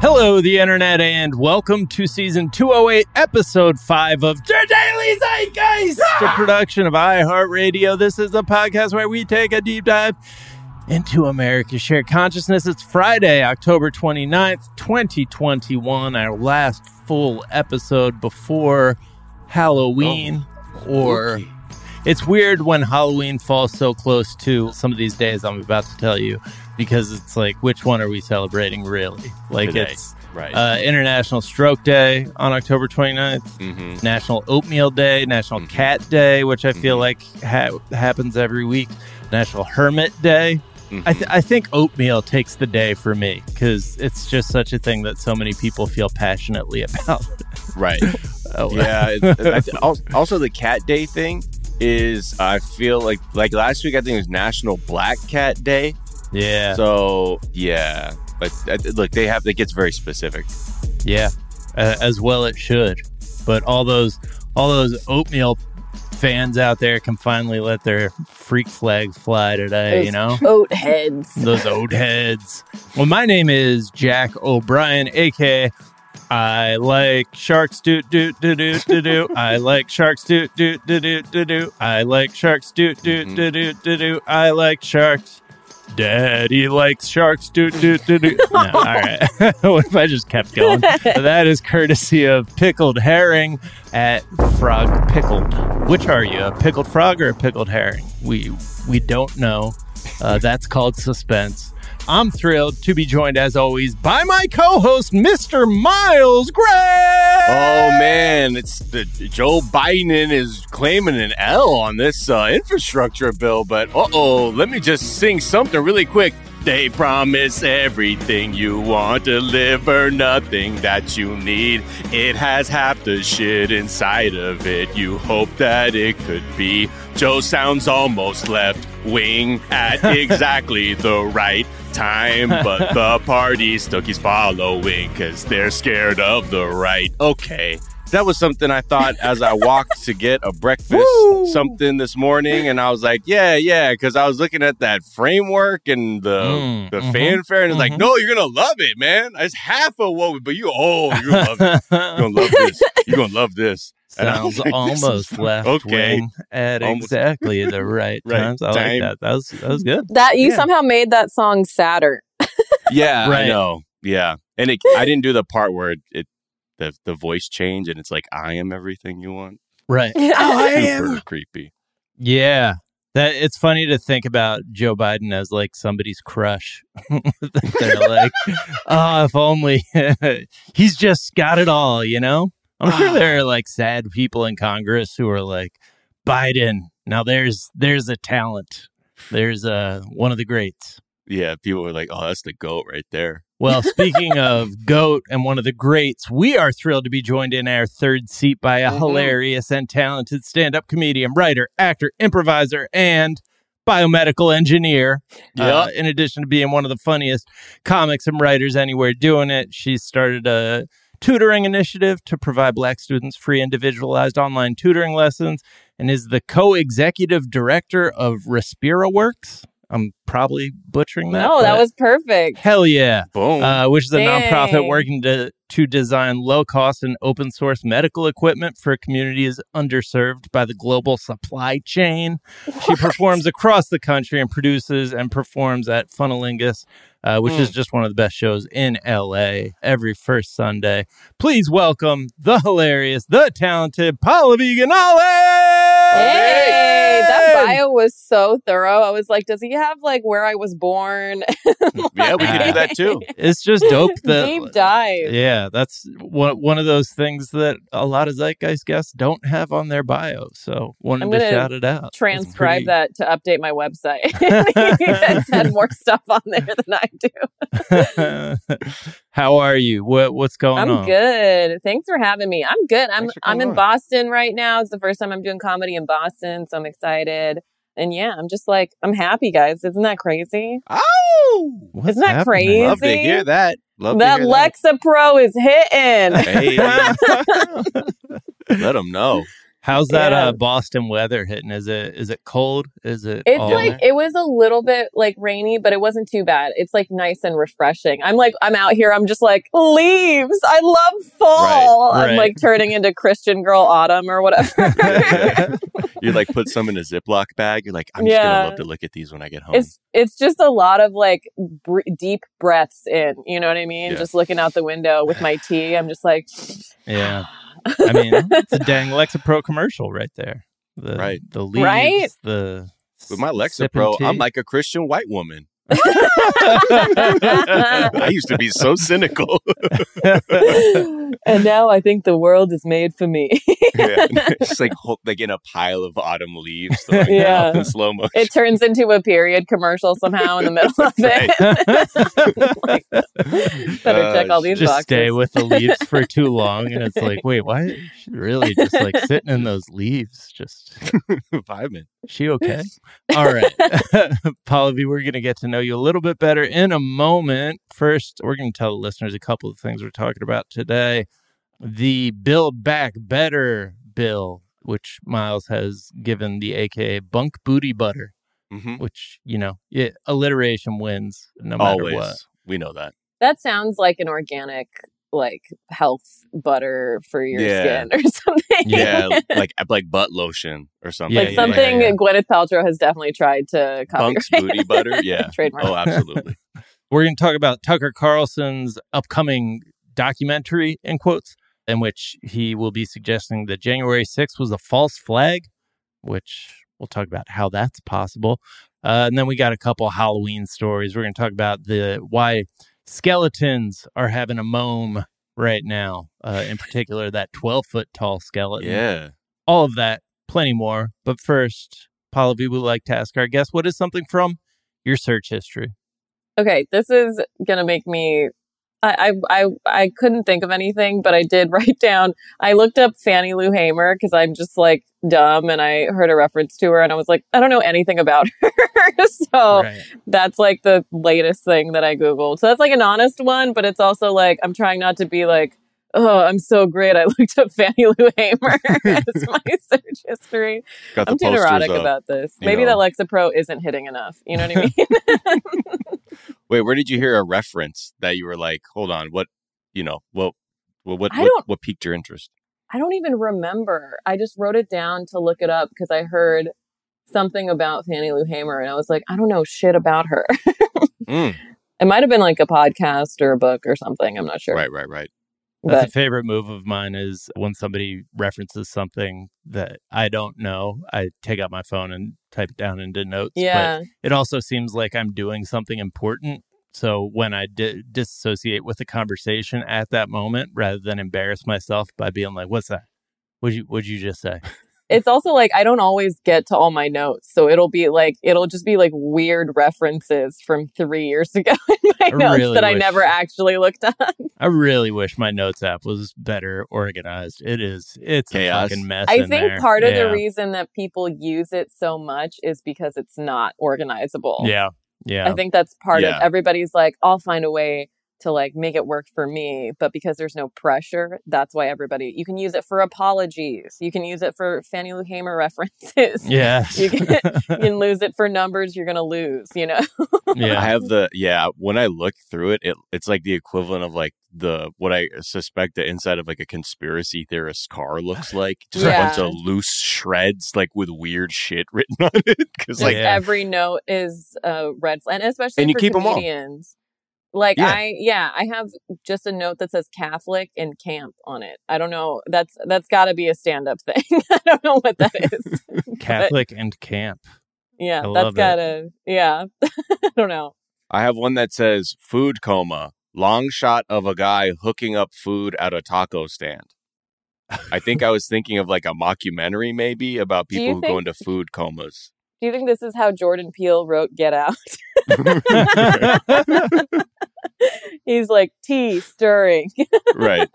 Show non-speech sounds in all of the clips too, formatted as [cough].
Hello, the internet, and welcome to season 208, episode 5 of The Daily Zeitgeist, the production of iHeartRadio. This is a podcast where we take a deep dive into America's shared consciousness. It's Friday, October 29th, 2021, our last full episode before Halloween. Oh, or it's weird when Halloween falls so close to some of these days I'm about to tell you because it's like, which one are we celebrating really? Like, Today. it's Right. uh, International Stroke Day on October 29th, hmm National Oatmeal Day, National Mhm. Cat Day, which I feel Mhm. like ha- happens every week, National Hermit Day. I, th- I think oatmeal takes the day for me because it's just such a thing that so many people feel passionately [laughs] about. right. Oh, Yeah. it- I th- [laughs] also, the cat day thing is, I feel like, like last week, I think it was National Black Cat Day. Yeah, So, yeah. But uh, look, they have, it gets very specific. yeah, uh, as well it should. But all those all those oatmeal fans out there can finally let their freak flag fly today. You know. Oat heads. those oat heads. Well, my name is Jack O'Brien, aka I like sharks do do do do do do. I like sharks do do do do do do. I like sharks do do do do do do. I like sharks. Daddy likes sharks. Do do do do. [laughs] No, all right. [laughs] what if I just kept going? [laughs] that is courtesy of pickled herring at Frog Pickled. Which are you, a pickled frog or a pickled herring? We we don't know. Uh, that's called suspense. I'm thrilled to be joined, as always, by my co-host, Mr. Miles Gray. Oh, man. It's the Joe Biden is claiming an L on this uh, infrastructure bill. But uh oh, let me just sing something really quick. They promise everything you want, deliver nothing that you need. It has half the shit inside of it. You hope that it could be. Joe sounds almost left wing at [laughs] exactly the right time, [laughs] but the party still keeps following because they're scared of the right. Okay. That was something I thought as I walked to get a breakfast something this morning, and I was like, "Yeah, yeah," because I was looking at that framework and the Mm, the mhm, fanfare, and it's like, mhm. "No, you're gonna love it, man. It's half of what, we, but you, oh, you're gonna love it. [laughs] You're gonna love this. You're gonna love this." And I was [laughs] Sounds like, almost fun. left Okay. wing at Almost. exactly the [laughs] right, Right times. I time. like that. That was that was good. That you Yeah. somehow made that song sadder. [laughs] Yeah, Right. I know. Yeah, and it, I didn't do the part where it, it the the voice change and it's like, "I am everything you want." Right. Oh, Super creepy. Yeah. That it's funny to think about Joe Biden as like somebody's crush. They're like, oh, if only he's just got it all, you know? I'm sure there are like sad people in Congress who are like, Biden, now there's there's a talent. There's uh one of the greats. Yeah, people were like, "Oh, that's the goat right there." Well, [laughs] speaking of GOAT and one of the greats, we are thrilled to be joined in our third seat by a Mhm. hilarious and talented stand up comedian, writer, actor, improviser, and biomedical engineer. Uh, in addition to being one of the funniest comics and writers anywhere doing it, she started a tutoring initiative to provide Black students free individualized online tutoring lessons and is the co executive director of RespiraWorks. I'm probably butchering that. no, that was perfect. hell yeah Boom. uh, which is a nonprofit working to to design low cost and open source medical equipment for communities underserved by the global supply chain. She performs across the country and produces and performs at Funnelingus, uh, which is just one of the best shows in LA every first Sunday. Please welcome the hilarious, the talented Paula Veganale. Hey, that bio was so thorough. I was like, does he have like where I was born? [laughs] yeah, we can do that too. It's just dope [laughs] that Deep dive. Yeah, that's one one of those things that a lot of Zeitgeist guests don't have on their bio. So wanted I'm to shout it out. Transcribe pretty- that to update my website. [laughs] it's had more stuff on there than I do. How are you? What what's going on? I'm good. Thanks for having me. I'm good. I'm I'm in on. Boston right now. It's the first time I'm doing comedy in Boston, so I'm excited. And yeah, I'm just like I'm happy, guys. Isn't that crazy? Oh, Isn't that happening? crazy? love to hear that. Love that to hear Lexapro is hitting. Hey, [laughs] let them know. How's that Yeah. uh, Boston weather hitting? Is it is it cold? Is it It's all like there? it was a little bit like rainy, but it wasn't too bad. It's like nice and refreshing. I'm like I'm out here. I'm just like leaves. I love fall. Right, I'm like turning into Christian girl autumn or whatever. [laughs] You like put some in a Ziploc bag. You're like, I'm just Yeah. gonna love to look at these when I get home. it's it's just a lot of like br- deep breaths in. You know what I mean? Yeah. Just looking out the window with my tea. I'm just like [sighs] yeah. I mean, it's a [laughs] dang Lexapro commercial right there. The, Right. The leaves, Right? the With my sipping Lexapro. I'm like a Christian white woman. [laughs] I used to be so cynical. and now I think the world is made for me. yeah. [laughs] It's like like in a pile of autumn leaves, throwing Yeah. yeah. in slow motion. it turns into a period commercial somehow in the middle of [laughs] it. Like, better Uh, check all these just boxes. stay with the leaves for too long, and it's like, wait, why? is Really, just like sitting in those leaves, just Vibing. She okay? [laughs] All right, [laughs] Paula V, we're going to get to know you a little bit better in a moment. First, we're going to tell the listeners a couple of things we're talking about today. The Build Back Better bill, which Miles has given the AKA Bunk Booty Butter, hmm which, you know, it, alliteration wins no matter Always. what. We know that. That sounds like an organic, like health butter for your Yeah. skin [laughs] or something. Yeah, [laughs] like like butt lotion or something. Yeah, like yeah, something yeah. Gwyneth Paltrow has definitely tried to copyright. Bunk's booty butter. [laughs] Yeah. Trademark. Oh, absolutely. We're going to talk about Tucker Carlson's upcoming documentary, in quotes, in which he will be suggesting that January 6th was a false flag, which we'll talk about how that's possible. Uh, and then we got a couple Halloween stories. We're going to talk about the why skeletons are having a moan right now. Uh, in particular, that 12 foot tall skeleton. Yeah. All of that, plenty more. But first, Paula, we would like to ask our guest, what is something from your search history? Okay, this is gonna make me. I, I I couldn't think of anything, but I did [laughs] write down. I looked up Fannie Lou Hamer because I'm just like dumb, and I heard a reference to her, and I was like, I don't know anything about [laughs] her. so Right. that's like the latest thing that I googled. So that's like an honest one, but it's also like I'm trying not to be like, oh, I'm so great. I [laughs] looked up Fannie Lou Hamer as my search history. I'm too neurotic up. about this. Maybe know. that Lexapro isn't hitting enough. You know what I mean? Wait, where did you hear a reference that you were like, hold on, what, you know, what, what, what, I what, don't- what piqued your interest? I don't even remember. I just wrote it down to look it up because I heard something about Fannie Lou Hamer and I was like, I don't know shit about her. Mm, it might have been like a podcast or a book or something. I'm not sure. Right, right, right. That's But a favorite move of mine is when somebody references something that I don't know, I take out my phone and type it down into notes. But yeah, it also seems like I'm doing something important. So when I di- disassociate with the conversation at that moment, rather than embarrass myself by being like, "What's that? Would you Would you just say?" It's also like I don't always get to all my notes. So it'll be like, it'll just be like weird references from three years [laughs] ago in my I notes really that I never actually looked up. I really wish my notes app was better organized. It is. It's Chaos. a fucking mess. I in think there. part of Yeah. the reason that people use it so much is because it's not organizable. Yeah, yeah. I think that's part Yeah. of everybody's like, I'll find a way to like make it work for me. But because there's no pressure, that's why everybody, you can use it for apologies. You can use it for Fannie Lou Hamer [laughs] references. Yes. You can, [laughs] you can lose it for numbers you're going to lose, you know? yeah. I have the yeah. When I look through it, it it's like the equivalent of like the what I suspect the inside of like a conspiracy theorist's car looks like. Just a bunch of loose shreds, like with weird shit written [laughs] on it. Because like Yeah. every note is a red flag. And especially And you for keep 'em all. Comedians. Like Yeah. I, yeah, I have just a note that says Catholic and camp on it. I don't know. That's that's got to be a stand-up [laughs] thing. I don't know what that is. [laughs] Catholic and camp. Yeah, I that's love it. gotta. Yeah, [laughs] I don't know. I have one that says food coma. Long shot of a guy hooking up food at a taco stand. I think I was thinking of like a mockumentary maybe about people who go into food comas. Do you think this is how Jordan Peele wrote Get Out? [laughs] He's like tea stirring. right. [laughs]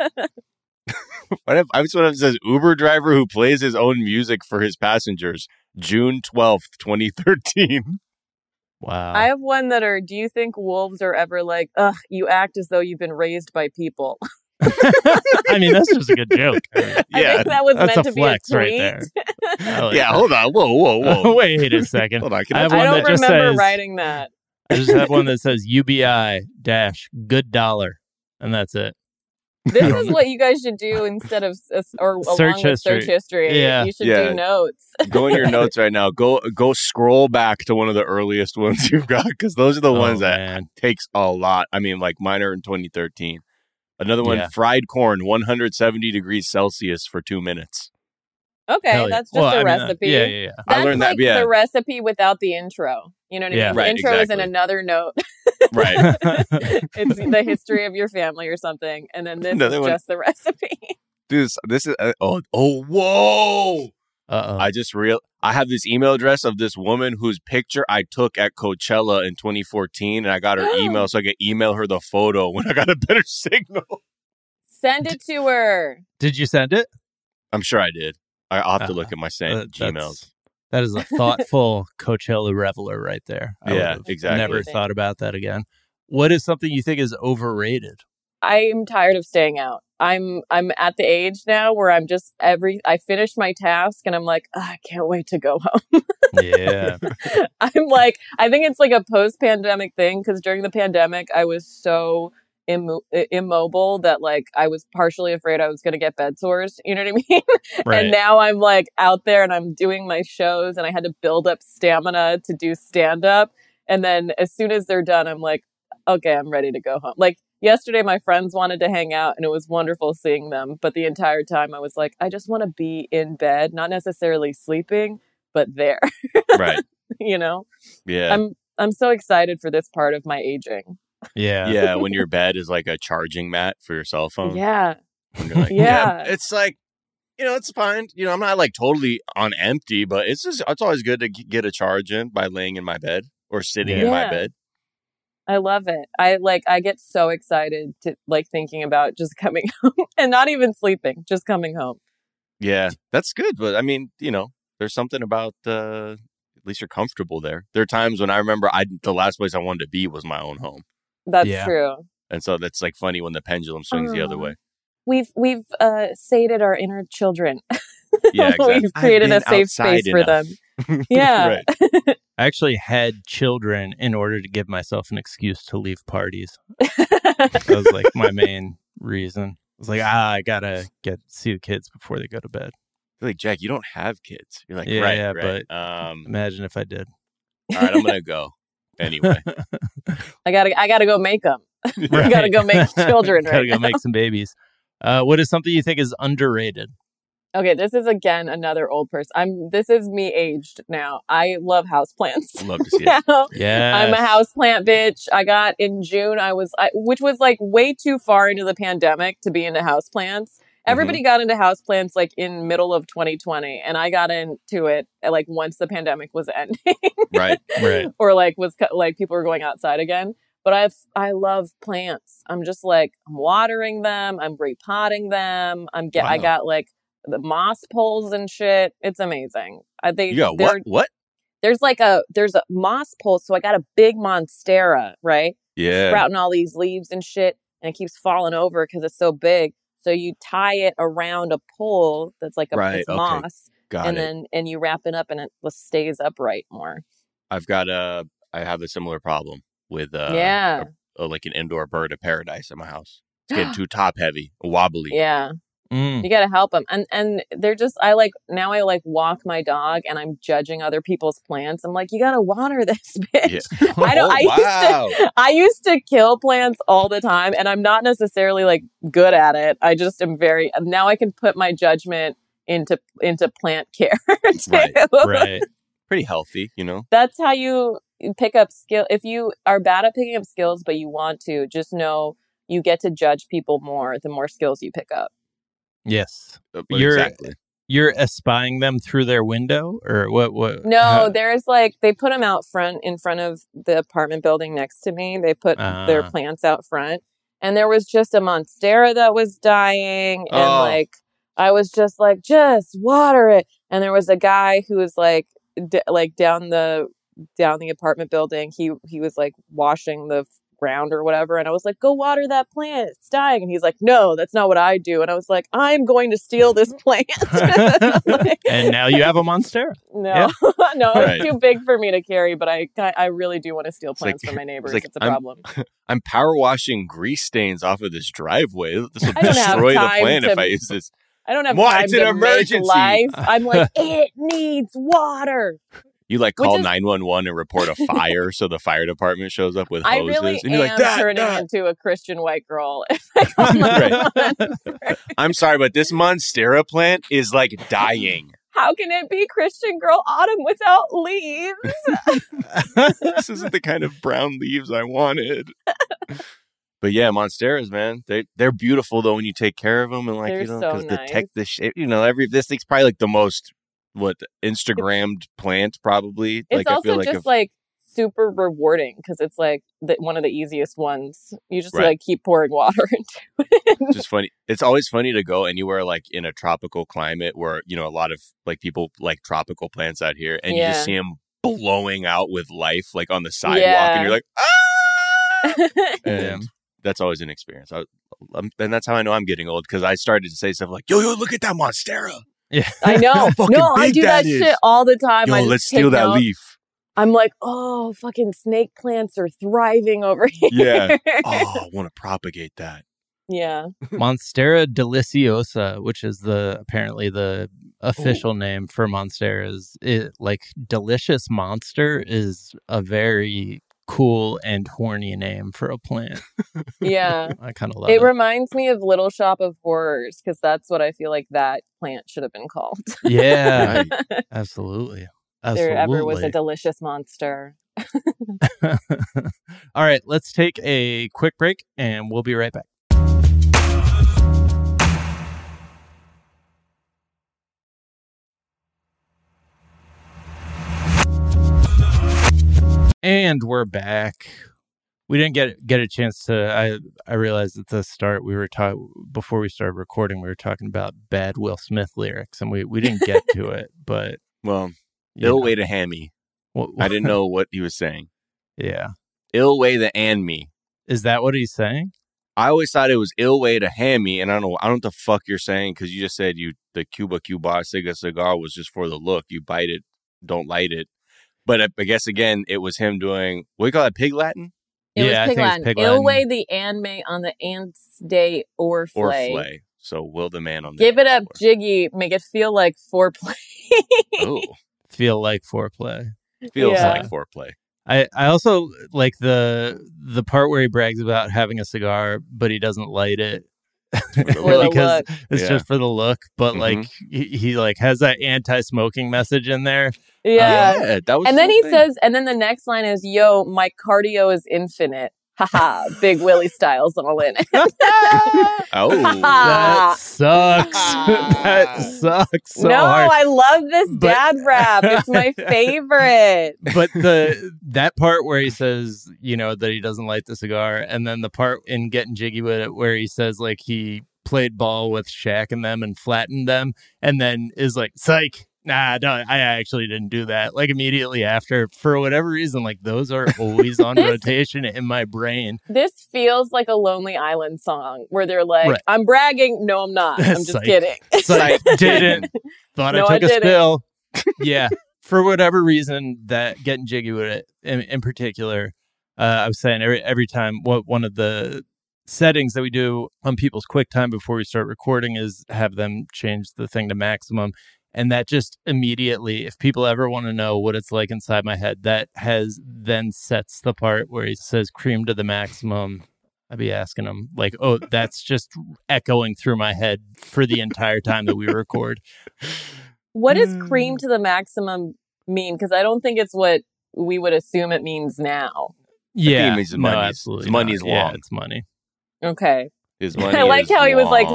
what if I just want to says Uber driver who plays his own music for his passengers, June twelfth, twenty thirteen. Wow. I have one that are. Do you think wolves are ever like, ugh? You act as though you've been raised by people. [laughs] [laughs] I mean, that's just a good joke. I mean, I Yeah, think that was that's meant a to be flex a right tweet. there. Like [laughs] oh, yeah, that. hold on. Whoa, whoa, whoa. [laughs] Wait a second. Hold on. Can I I, have I don't remember says- writing that. I just have one that says UBI dash good dollar, and that's it. This is what you guys should do instead of s- or along Search with history. search history. Yeah. You should Yeah. do notes. go in your notes right now. Go go scroll back to one of the earliest ones you've got because those are the Oh, ones that man. takes a lot. I mean, like mine are in 2013. Another one, Yeah. fried corn, 170 degrees Celsius for two minutes. Okay, yeah. that's just Well, a I mean, uh, recipe. yeah, yeah, yeah. I That's learned that, yeah. the recipe without the intro. You know what I Yeah. mean? Right, the intro is in another note. [laughs] Right. [laughs] it's the [laughs] history of your family or something, and then this Another is one. just the recipe. Dude, this, this is uh, oh oh whoa! Uh oh. I just real I have this email address of this woman whose picture I took at Coachella in 2014, and I got her [gasps] email so I could email her the photo [laughs] when I got a better [laughs] signal. Send it to her. Did you send it? I'm sure I did. I- I'll have to Uh, look at my Uh, sent that's- Gmails. That is a [laughs] thoughtful Coachella reveler right there. I Yeah, would've exactly. Never thought about that again. What is something you think is overrated? I'm tired of staying out. I'm I'm at the age now where I'm just every I finish my task and I'm like, "Ugh, I can't wait to go [laughs] home. Yeah. [laughs] I'm like, I think it's like a post pandemic thing because during the pandemic, I was so immo- immobile that like I was partially afraid I was going to get bed sores. You know what I [laughs] mean? right. And now I'm like out there and I'm doing my shows and I had to build up stamina to do stand up. And then as soon as they're done, I'm like, okay, I'm ready to go home. Like yesterday, my friends wanted to hang out and it was wonderful seeing them. But the entire time I was like, I just want to be in bed, not necessarily sleeping, but there, right. [laughs] you know? Yeah. I'm, I'm so excited for this part of my aging. yeah. yeah. [laughs] When your bed is like a charging mat for your cell phone. Yeah. Like, Yeah. It's like, you know, it's fine. You know, I'm not like totally on empty, but it's just, it's always good to get a charge in by laying in my bed or sitting in my bed. I love it. I like I get so excited to like thinking about just [laughs] coming home and not even sleeping, just coming home. Yeah. That's good. But I mean, you know, there's something about, uh, at least you're comfortable there. There are times when I remember I, the last place I wanted to be was my own home. That's Yeah. true. And so that's like funny when the pendulum swings the other way. We've we've uh sated our inner children. [laughs] Yeah, exactly. we've created a safe outside space for them. [laughs] Yeah. right. [laughs] I actually had children in order to give myself an excuse to leave parties. That was like my main reason. I was like, ah, I gotta get see the kids before they go to bed. You're like, Jack, you don't have kids. You're like, Yeah, right, yeah, right. um, Imagine if I did. all right, I'm going to go. Anyway. [laughs] I gotta I gotta go make them. I Right. gotta go make children Gotta right go now. make some babies. Uh, what is something you think is underrated? Okay, this is again another old person. I'm this is me aged now. I love houseplants. Love to see [laughs] it. Yeah, I'm a houseplant bitch. I got in June. I was, I, which was like way too far into the pandemic to be into houseplants. Everybody Mm-hmm. got into houseplants like in middle of 2020, and I got into it like once the pandemic was ending, Right. Right. [laughs] or like was like people were going outside again. But I I love plants. I'm just like I'm watering them. I'm repotting them. I'm get. I got like the moss poles and shit. It's amazing. I think got what? What? there's like a there's a moss pole so i got a big monstera right Yeah. sprouting all these leaves and shit and it keeps falling over because it's so big so you tie it around a pole that's like a Right, okay. moss Got and it. then and you wrap it up and it stays upright more I've got a, I have a similar problem with, uh, yeah a- a- like an indoor bird of paradise in my house. It's getting [gasps] too top heavy, wobbly. yeah Mm. you gotta help them and and they're just i like now i like walk my dog and i'm judging other people's plants i'm like you gotta water [laughs] this bitch [laughs] I don't- Oh, I used to- I used to kill plants all the time, and I'm not necessarily like good at it. I just am very now. I can put my judgment into into plant care. [laughs] too. Right, right. Pretty healthy, you know? That's how you pick up skill. If you are bad at picking up skills, but you want to, just know you get to judge people more the more skills you pick up. Yes. Uh, but You're- exactly. You're espying them through their window, or what? What? No, how- there's like they put them out front in front of the apartment building next to me. They put their Ah. plants out front, and there was just a monstera that was dying, and Oh. like I was just like, just water it. And there was a guy who was like, d- like down the down the apartment building. He he was like washing the ground or whatever. And I was like, go water that plant. It's dying. And he's like, no, that's not what I do. And I was like, I'm going to steal this mm-hmm. plant. [laughs] [laughs] Like, and now you have a monstera. no, Yeah. [laughs] no, Right. it's too big for me to carry, but I, I really do want to steal It's like- plants from my neighbors. like, It's, a I'm- problem. I'm power washing grease stains off of this driveway. This will I don't have destroy the time plant if I use this. I don't have What? time It's an to emergency. make life. I'm like, it needs water. You like call 911 and report a fire so the fire department shows up with hoses. really and you're am like, that, turning that. into a Christian white girl. [laughs] If I [laughs] call Right. 911. I'm sorry, but this Monstera plant is like dying. How can it be Christian girl autumn without leaves? [laughs] this isn't the kind of brown leaves I wanted. But yeah, monsteras, man, they they're beautiful though when you take care of them and like They're you know so because the tech, the shape, you know, every this thing's probably like the most what Instagrammed plant probably. It's like I also feel like just if- like super rewarding because it's like the, one of the easiest ones. You just Right. like keep pouring water [laughs] into it. just funny. It's always funny to go anywhere like in a tropical climate where you know a lot of like people like tropical plants out here, and you just see them blowing out with life like on the sidewalk, Yeah. and you're like, ah! [laughs] And that's always an experience. I, um, and that's how I know I'm getting old because I started to say stuff like, "Yo, yo, look at that monstera! I [laughs] know. How fucking no, I do that that, is. shit all the time. Yo, I let's take steal that notes. leaf." I'm like, oh, fucking snake plants are thriving over [laughs] here. Yeah. Oh, I want to propagate that. yeah. [laughs] Monstera deliciosa, which is the apparently the official name for monsteras, it like delicious monster is a very cool and horny name for a plant. [laughs] Yeah. I kind of love It it. reminds me of Little Shop of Horrors because that's what I feel like that plant should have been called. yeah, [laughs] absolutely. there ever was a delicious monster. [laughs] All right, let's take a quick break and we'll be right back. And we're back. We didn't get get a chance to. I I realized at the start we were talking before we started recording. We were talking about bad Will Smith lyrics, and we we didn't get to [laughs] it. But Well, ill know, way to hand me. what- I didn't [laughs] know what he was saying. Yeah, Ill way to and me. is that what he's saying? I always thought it was ill way to hand me, and I don't know. I don't know what the fuck you're saying because you just said you the Cuba Cuba Ciga cigar was just for the look. You bite it, don't light it. But I, I guess again, it was him doing what do you call it, pig Latin It Yeah, was Pig think it's Latin. Pig Ill Latin. way the anme on the ants day or or flay. flay. So will the man on the Give it up, dance Jiggy. Make it feel like foreplay. floor. [laughs] Oh, Feel like foreplay. feels Yeah. like foreplay. I, I also like the the part where he brags about having a cigar, but he doesn't light it For the [laughs] because look. it's Yeah. just for the look. But Mhm. like he, he like has that anti-smoking message in there. Yeah. that was. and then the he thing. says, and then the next line is, "Yo, my cardio is infinite." Haha, Big Willie Styles all in it. [laughs] "Oh, That sucks. [laughs] that sucks so no, hard. I love this But- dad rap. It's my [laughs] favorite. but the that part where he says, you know, that he doesn't light the cigar, and then the part in Getting Jiggy with It where he says like he played ball with Shaq and them and flattened them, and then is like, psych. Nah, no, I actually didn't do that. Like immediately after, for whatever reason, like those are always on [laughs] This- rotation in my brain. This feels like a Lonely Island song where they're like, Right. "I'm bragging." No, I'm not. [laughs] I'm just Psych. kidding. Psych, [laughs] didn't. Thought No, I I took a spill. yeah. For whatever reason, that getting jiggy with it in, in particular, uh, I was saying every every time what one of the settings that we do on people's QuickTime before we start recording is have them change the thing to maximum. And that just immediately, if people ever want to know what it's like inside my head, that has then sets the part where he says cream to the maximum. I'd be asking him, like, oh, that's just echoing through my head for the entire time that we record. What does cream mm. to the maximum mean? Because I don't think it's what we would assume it means now. Yeah, it means no, money's- absolutely his money's not. Yeah, long. it's money. Okay. his [laughs] money." I like is how he was like.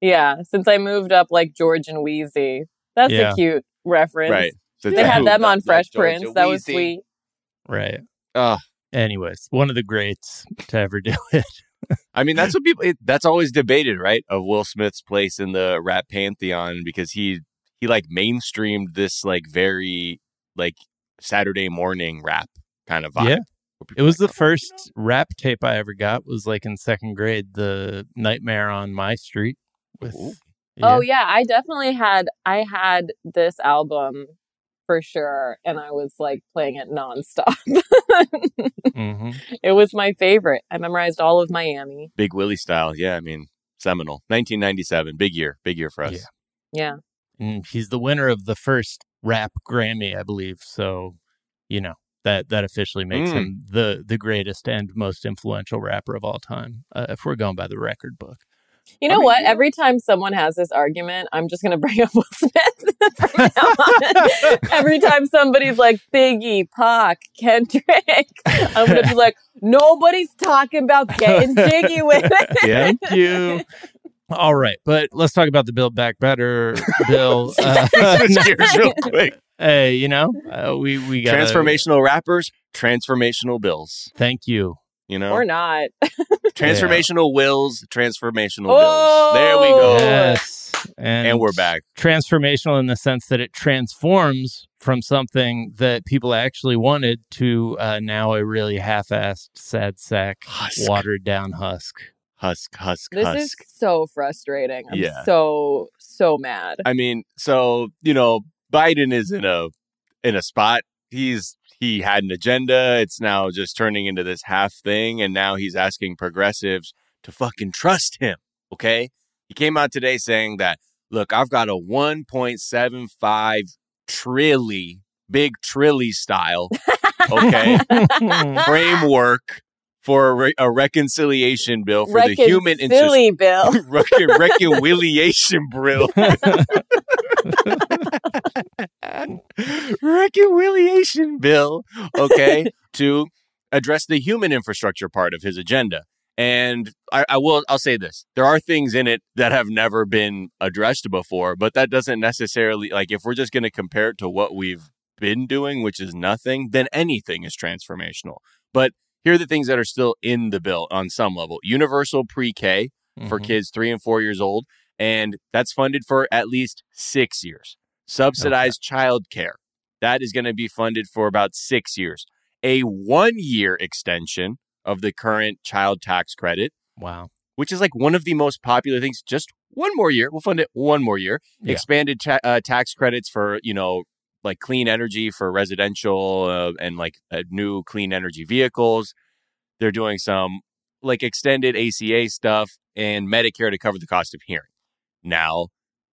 Yeah. Since I moved up like George and Wheezy. That's Yeah. a cute reference. right. So They had them on like Fresh Georgia Prince. That was Wheezy. sweet. Right. Ugh. Anyways, one of the greats to ever do [laughs] it. I mean, that's what people. It, that's always debated, right? Of Will Smith's place in the rap pantheon because he he like mainstreamed this like very like Saturday morning rap kind of vibe. Yeah. It you're was the oh, playing up. first rap tape I ever got. Was like in second grade. The Nightmare on My Street. With Ooh. Oh yeah, I definitely had I had this album for sure and I was like playing it nonstop. hmm [laughs] it was my favorite. I memorized all of Miami. Big Willie style. Yeah, I mean, seminal. 1997. Big year. Big year for us. Yeah. Yeah. And he's the winner of the first rap Grammy, I believe. So, you know that that officially makes Mm. him the the greatest and most influential rapper of all time. Uh, if we're going by the record book. You I know mean, what? yeah. Every time someone has this argument, I'm just going to bring [laughs] up Will Smith [laughs] from now on. [laughs] Every time somebody's like Biggie, Pac, Kendrick, I'm going to be like, nobody's talking about getting jiggy with it. Thank you. All right, but let's talk about the Build Back Better bill. Uh, real quick. hey, you know, uh, we we got Transformational rappers, transformational bills. Thank you. You know, Or not. [laughs] transformational wills, transformational Oh! bills. There we go. Yes, and, And we're back. Transformational in the sense that it transforms from something that people actually wanted to uh, now a really half-assed, sad sack, Husk. watered down husk. Husk, husk, This husk. is so frustrating. I'm Yeah. so, so mad. I mean, so you know, Biden is in a in a spot. He's he had an agenda. It's now just turning into this half thing, and now he's asking progressives to fucking trust him. Okay, he came out today saying that, look, I've got a 1.75 trilly, big trilly style, okay, [laughs] framework for a, re- a reconciliation bill for the human interest Bill. [laughs] Reconciliation [laughs] brill. Reconciliation bill. Okay, to address the human infrastructure part of his agenda. And I, I will I'll say this. There are things in it that have never been addressed before, but that doesn't necessarily like if we're just gonna compare it to what we've been doing, which is nothing, then anything is transformational. But here are the things that are still in the bill on some level. Universal pre-K, for Mhm. kids three and four years old, and that's funded for at least six years. Subsidized child care, that is going to be funded for about six years. A one year extension of the current child tax credit, Wow. which is like one of the most popular things. Just one more year, we'll fund it one more year. Yeah. Expanded cha- uh, tax credits for you know like clean energy for residential uh, and like uh, new clean energy vehicles. They're doing some like extended ACA stuff and Medicare to cover the cost of hearing. Now,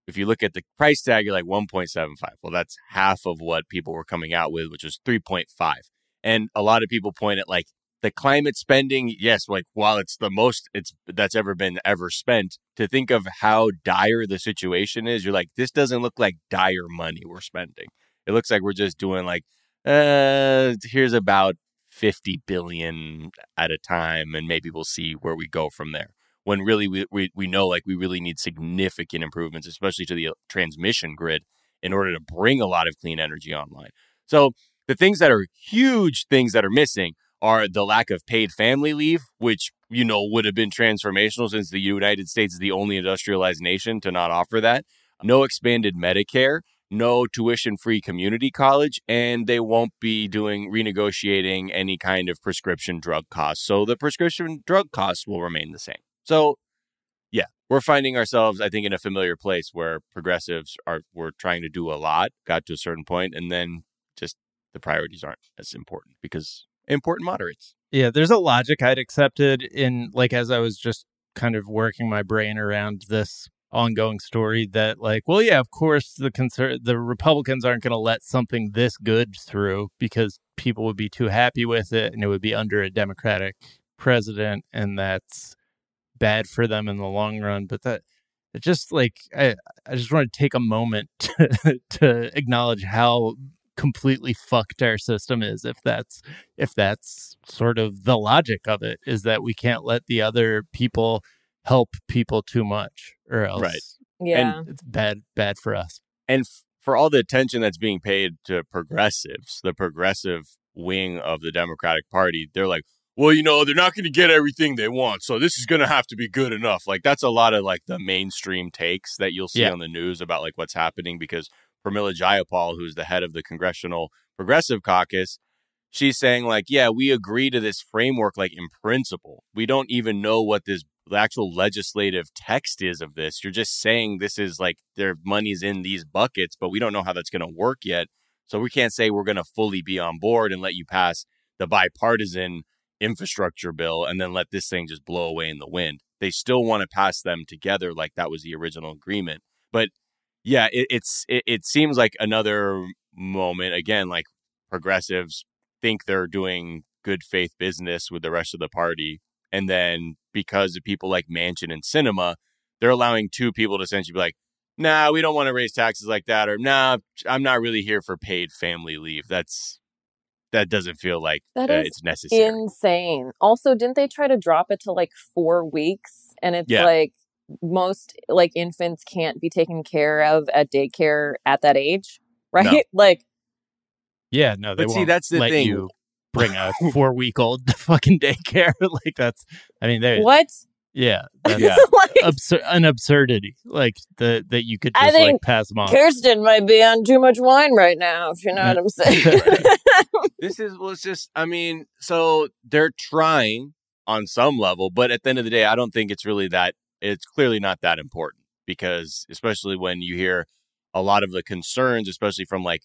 if you look at the price tag, you're like 1.75. Well, that's half of what people were coming out with, which was 3.5. And a lot of people point at like the climate spending. Yes, like while it's the most it's that's ever been ever spent, to think of how dire the situation is, you're like, this doesn't look like dire money we're spending. It looks like we're just doing like, uh, here's about 50 billion at a time, and maybe we'll see where we go from there when really we, we, we know like we really need significant improvements, especially to the uh, transmission grid in order to bring a lot of clean energy online. So the things that are huge things that are missing are the lack of paid family leave, which you know would have been transformational since the United States is the only industrialized nation to not offer that. No expanded Medicare, no tuition free community college, and they won't be doing renegotiating any kind of prescription drug costs. So the prescription drug costs will remain the same. So, yeah, we're finding ourselves, I think, in a familiar place where progressives are we're trying to do a lot, got to a certain point, and then just the priorities aren't as important because important moderates. Yeah, there's a logic I'd accepted in like as I was just kind of working my brain around this ongoing story that like, well, yeah, of course the conser- the Republicans aren't going to let something this good through because people would be too happy with it and it would be under a Democratic president and that's bad for them in the long run. But that it just like I I just want to take a moment [laughs] to, to acknowledge how completely fucked our system is if that's if that's sort of the logic of it is that we can't let the other people help people too much or else Right. Yeah. it's bad bad for us and f- for all the attention that's being paid to progressives, the progressive wing of the Democratic Party, they're like, well, you know, they're not going to get everything they want, so this is going to have to be good enough. Like that's a lot of like the mainstream takes that you'll see Yeah. on the news about like what's happening because Pramila Jayapal, who's the head of the Congressional Progressive Caucus, she's saying like, yeah, we agree to this framework like in principle. We don't even know what this the actual legislative text is of this. You're just saying this is like their money's in these buckets, but we don't know how that's going to work yet. So we can't say we're going to fully be on board and let you pass the bipartisan infrastructure bill and then let this thing just blow away in the wind. They still want to pass them together like that was the original agreement. But yeah, it, it's it, it seems like another moment again like progressives think they're doing good faith business with the rest of the party and then because of people like Manchin and Sinema, they're allowing two people to essentially be like, nah, we don't want to raise taxes like that, or nah, I'm not really here for paid family leave. That's that doesn't feel like That uh, is it's necessary. Insane. Also, didn't they try to drop it to like four weeks? And it's Yeah. like most like infants can't be taken care of at daycare at that age, [laughs] right? Like, Yeah, no, they But see, that's the let thing. you bring a four week old [laughs] to fucking daycare. [laughs] like that's, I mean, they, what? Yeah, that's Yeah. [laughs] like, absur- an absurdity. Like the that you could I just like pass them off. Kirsten might be on too much wine right now, if you know what I'm [laughs] saying. [laughs] this is well, it's just I mean, so they're trying on some level, but at the end of the day, I don't think it's really that. It's clearly not that important because, especially when you hear a lot of the concerns, especially from like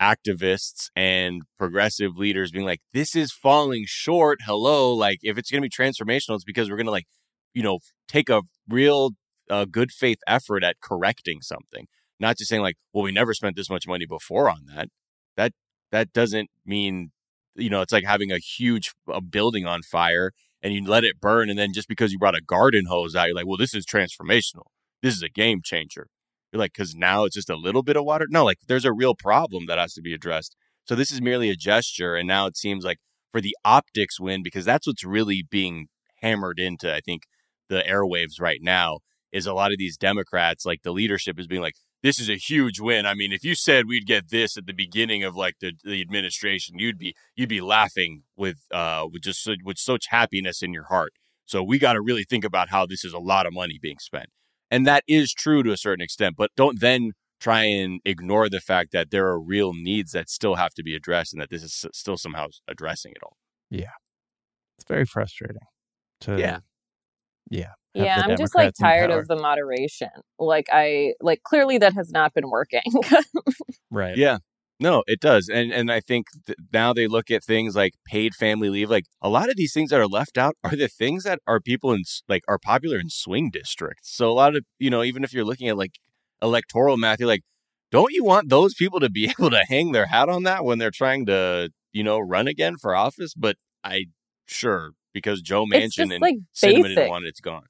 activists and progressive leaders being like, this is falling short. Hello. Like, if it's going to be transformational, it's because we're going to, like, you know, take a real uh, good faith effort at correcting something, not just saying, like, well, we never spent this much money before on that. That, that doesn't mean, you know, it's like having a huge uh, building on fire and you let it burn. And then just because you brought a garden hose out, you're like, well, this is transformational. This is a game changer. You're like, because now it's just a little bit of water. No, like there's a real problem that has to be addressed. So this is merely a gesture. And now it seems like for the optics win, because that's what's really being hammered into, I think, the airwaves right now is a lot of these Democrats, like the leadership is being like, this is a huge win. I mean, if you said we'd get this at the beginning of like the, the administration, you'd be you'd be laughing with uh with just with such happiness in your heart. So we got to really think about how this is a lot of money being spent. And that is true to a certain extent, but don't then try and ignore the fact that there are real needs that still have to be addressed and that this is still somehow addressing it all. Yeah. It's very frustrating. To, Yeah. Yeah, yeah, I'm just like tired of the moderation. Like, I, like, clearly that has not been working. [laughs] right. Yeah. No, it does. And and I think th- now they look at things like paid family leave. Like a lot of these things that are left out are the things that are people in like are popular in swing districts. So a lot of, you know, even if you're looking at like electoral math, you're like, don't you want those people to be [laughs] able to hang their hat on that when they're trying to, you know, run again for office? But I sure because Joe Manchin and like, Cinnamon basic. didn't want it, it's gone.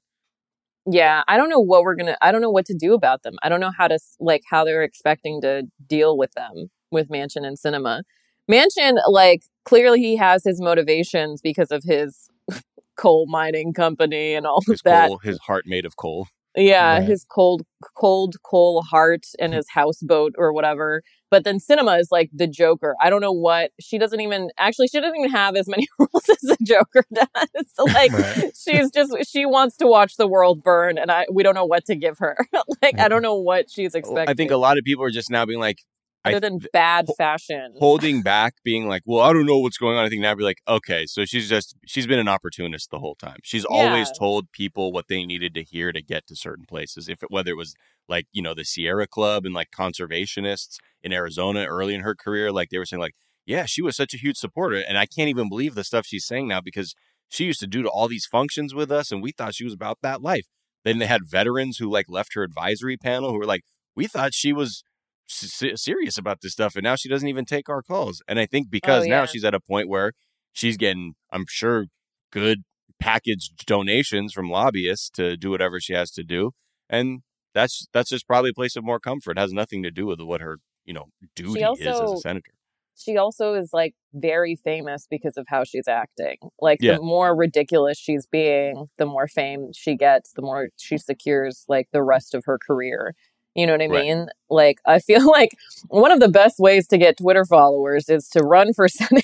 yeah, I don't know what we're gonna, I don't know what to do about them. I don't know how to, like, how they're expecting to deal with them with Manchin and Sinema. Manchin, like, clearly he has his motivations because of his [laughs] coal mining company and all of that. coal, his heart made of coal. Yeah, Right. his cold, cold coal heart and his houseboat or whatever. But then Sinema is like the Joker. I don't know what she doesn't even actually she doesn't even have as many [laughs] rules as the Joker does. [laughs] like Right. she's just she wants to watch the world burn, and I we don't know what to give her. [laughs] like I don't know what she's expecting. I think a lot of people are just now being like, other than th- bad fashion. holding back, being like, "Well, I don't know what's going on." I think now be like, "Okay, so she's just she's been an opportunist the whole time. She's always told people what they needed to hear to get to certain places. If it, whether it was like you know the Sierra Club and like conservationists in Arizona early in her career, like they were saying, like, yeah, she was such a huge supporter, and I can't even believe the stuff she's saying now because she used to do all these functions with us, and we thought she was about that life. Then they had veterans who like left her advisory panel who were like, we thought she was s- serious about this stuff and now she doesn't even take our calls and i think oh, because now yeah. she's at a point where she's getting i'm sure good packaged donations from lobbyists to do whatever she has to do and that's that's just probably a place of more comfort it has nothing to do with what her you know duty is as a senator she also is like very famous because of how she's acting. Like Yeah. the more ridiculous she's being, the more fame she gets, the more she secures like the rest of her career. You know what I Right. mean? Like I feel [laughs] like one of the best ways to get Twitter followers is to run for [laughs] Senate,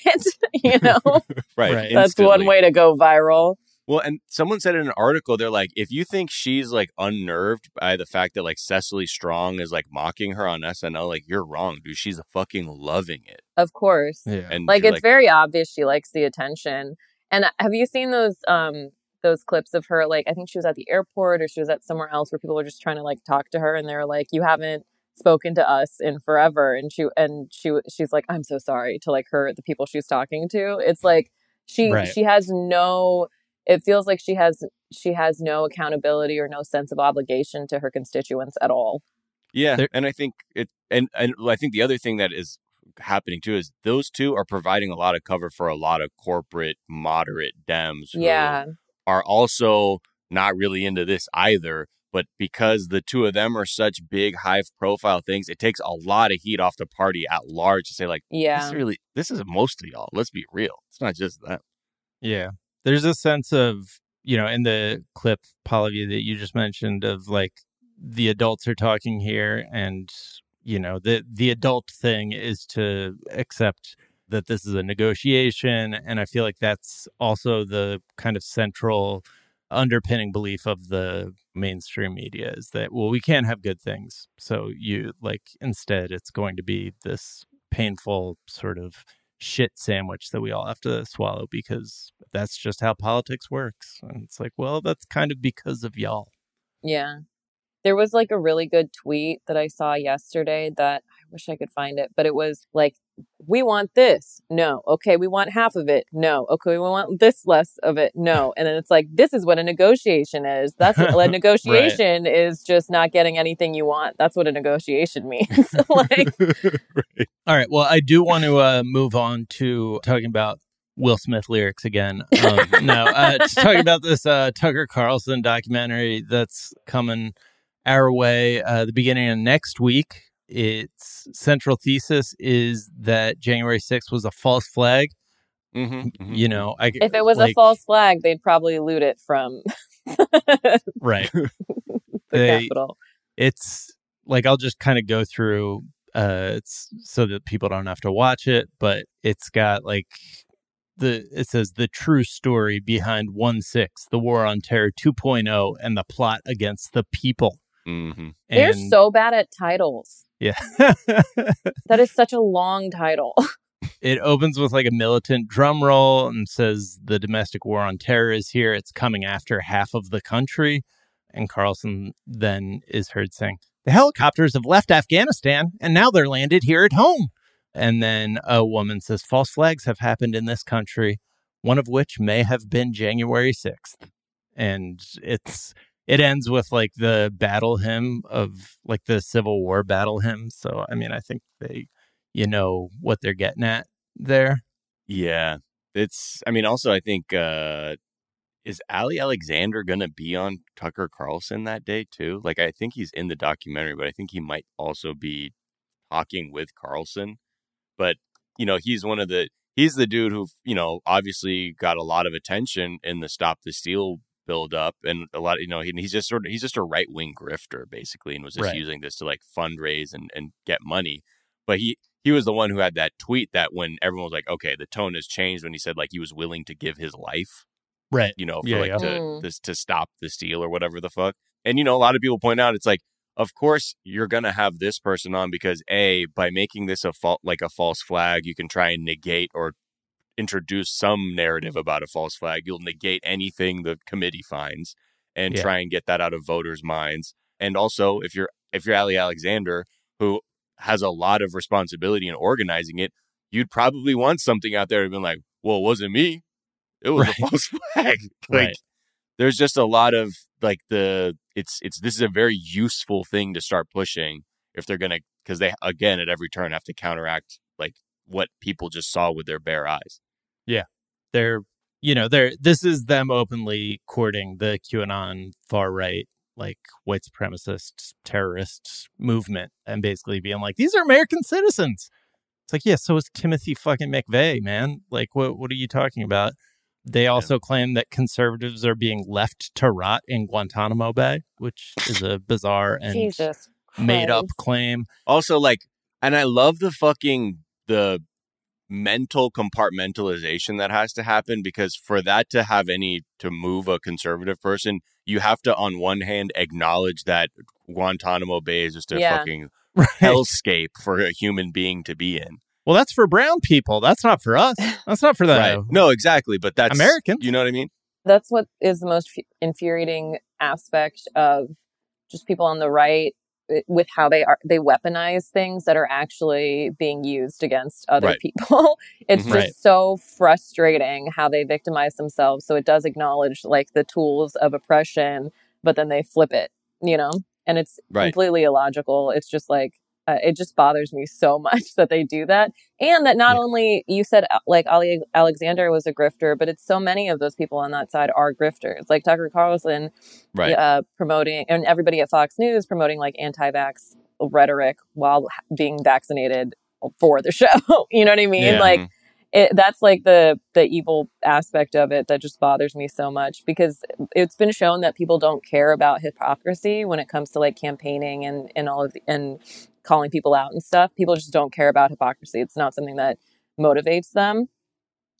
you [laughs] know? right, Right. That's one way to go viral. Well, and someone said in an article, they're like, if you think she's like unnerved by the fact that like Cecily Strong is like mocking her on SNL, like you're wrong, dude. She's fucking loving it. Of course. Yeah. And like you're it's very obvious she likes the attention. And have you seen those um those clips of her like I think she was at the airport or she was at somewhere else where people were just trying to like talk to her and they're like you haven't spoken to us in forever and she and she she's like I'm so sorry to like her the people she's talking to. It's like she Right. she has no it feels like she has she has no accountability or no sense of obligation to her constituents at all. Yeah, There- and I think it, and and I think the other thing that is happening too is those two are providing a lot of cover for a lot of corporate moderate Dems. who Yeah. Are also not really into this either. But because the two of them are such big, high profile things, it takes a lot of heat off the party at large to say like, Yeah. this is really, this is most of y'all. Let's be real. It's not just that. Yeah. There's a sense of, you know, in the clip, Pallavi, that you just mentioned of like the adults are talking here and, you know, the the adult thing is to accept that this is a negotiation. And I feel like that's also the kind of central underpinning belief of the mainstream media is that, well, we can't have good things. So you like instead it's going to be this painful sort of shit sandwich that we all have to swallow because that's just how politics works. And it's like, well, that's kind of because of y'all. Yeah. There was like a really good tweet that I saw yesterday that I wish I could find it, but it was like, we want this. No. Okay. We want half of it. No. Okay. We want this less of it. No. And then it's like, this is what a negotiation is. That's what a [laughs] negotiation is just not getting anything you want. That's what a negotiation [laughs] means. [laughs] like, All right. Well, I do want to uh, move on to talking about Will Smith lyrics again. Um, no, uh, just talking about this uh, Tucker Carlson documentary that's coming our way uh, the beginning of next week. Its central thesis is that January 6th was a false flag. Mm-hmm, You know, I, if it was a false flag, they'd probably loot it from [laughs] [laughs] the right? They- Capitol. it's like I'll just kind of go through uh it's so that people don't have to watch it, but it's got like the it says the true story behind 1 6, the war on terror 2.0 and the plot against the people. Mm-hmm. They're And- so bad at titles. yeah. [laughs] That is such a long title. [laughs] it opens with like a militant drum roll and says the domestic war on terror is here. It's coming after half of the country. And Carlson then is heard saying, The helicopters have left Afghanistan and now they're landed here at home. And then a woman says, False flags have happened in this country, one of which may have been January 6th. And it's. It ends with like the battle hymn of like the Civil War battle hymn. So, I mean, I think they, you know, what they're getting at there. Yeah. It's, I mean, also, I think, uh, is Ali Alexander to be on Tucker Carlson that day too? Like, I think he's in the documentary, but I think he might also be talking with Carlson. But, you know, he's one of the, he's the dude who, you know, obviously got a lot of attention in the Stop the Steal build up and a lot you know, he, he's just sort of, he's just a right wing grifter basically and was just Right. using this to like fundraise and, and get money. But he, he was the one who had that tweet that when everyone was like, okay, the tone has changed when he said like he was willing to give his life, Right. you know, for Yeah, like yeah. to Mm. this to stop the steal or whatever the fuck. And you know, a lot of people point out it's like, of course you're gonna have this person on because a by making this a fault like a false flag, you can try and negate or introduce some narrative about a false flag. You'll negate anything the committee finds and Yeah. try and get that out of voters' minds. And also, if you're if you're Ali Alexander, who has a lot of responsibility in organizing it, you'd probably want something out there to be like, "Well, it wasn't me. It was Right. a false [laughs] flag." [laughs] like, Right. there's just a lot of like the it's it's this is a very useful thing to start pushing if they're gonna because they again at every turn have to counteract like what people just saw with their bare eyes. They're, you know, they're, this is them openly courting the QAnon far right, like white supremacist terrorist movement and basically being like, these are American citizens. It's like, yeah, so is Timothy fucking McVeigh, man. Like, what, what are you talking about? They also claim that conservatives are being left to rot in Guantanamo Bay, which is a bizarre and Jesus. made up claim. Also, like, and I love the fucking the mental compartmentalization that has to happen because for that to have any to move a conservative person, you have to on one hand acknowledge that Guantanamo Bay is just a Yeah. fucking [laughs] Right. hellscape for a human being to be in. Well, that's for brown people. That's not for us. [laughs] That's not for the right. No, exactly. But that's American. You know what I mean? That's what is the most fu- infuriating aspect of just people on the right with how they are they weaponize things that are actually being used against other Right. people. [laughs] it's Mhm. just Right. so frustrating how they victimize themselves. So it does acknowledge like the tools of oppression, but then they flip it, you know? And it's Right. completely illogical. It's just like uh, it just bothers me so [laughs] much that they do that, and that not Yeah. only you said uh, like Ali Alexander was a grifter, but it's so many of those people on that side are grifters. Like Tucker Carlson, Right. uh, promoting, and everybody at Fox News promoting like anti-vax rhetoric while being vaccinated for the [laughs] show. you know what I mean? Yeah. Like Mhm. it, that's like the the evil aspect of it that just bothers me so much because it's been shown that people don't care about hypocrisy when it comes to like campaigning and and all of the, and calling people out and stuff people just don't care about hypocrisy it's not something that motivates them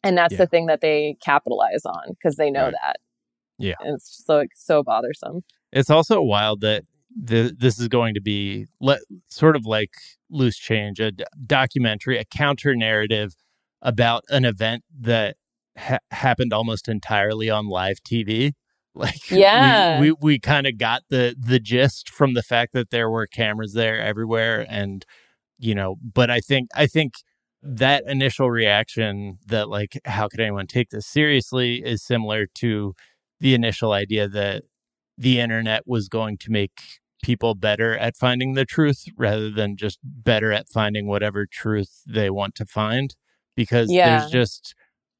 and that's Yeah. the thing that they capitalize on because they know Right. that Yeah. and it's just so so bothersome It's also wild that the, this is going to be le- sort of like loose change, a d- documentary, a counter narrative about an event that ha- happened almost entirely on live TV. Like, [laughs] we- Yeah. we we, kind of got the the gist from the fact that there were cameras there everywhere, and you know, but I think I think that initial reaction that like how could anyone take this seriously is similar to the initial idea that the internet was going to make people better at finding the truth rather than just better at finding whatever truth they want to find because Yeah. there's just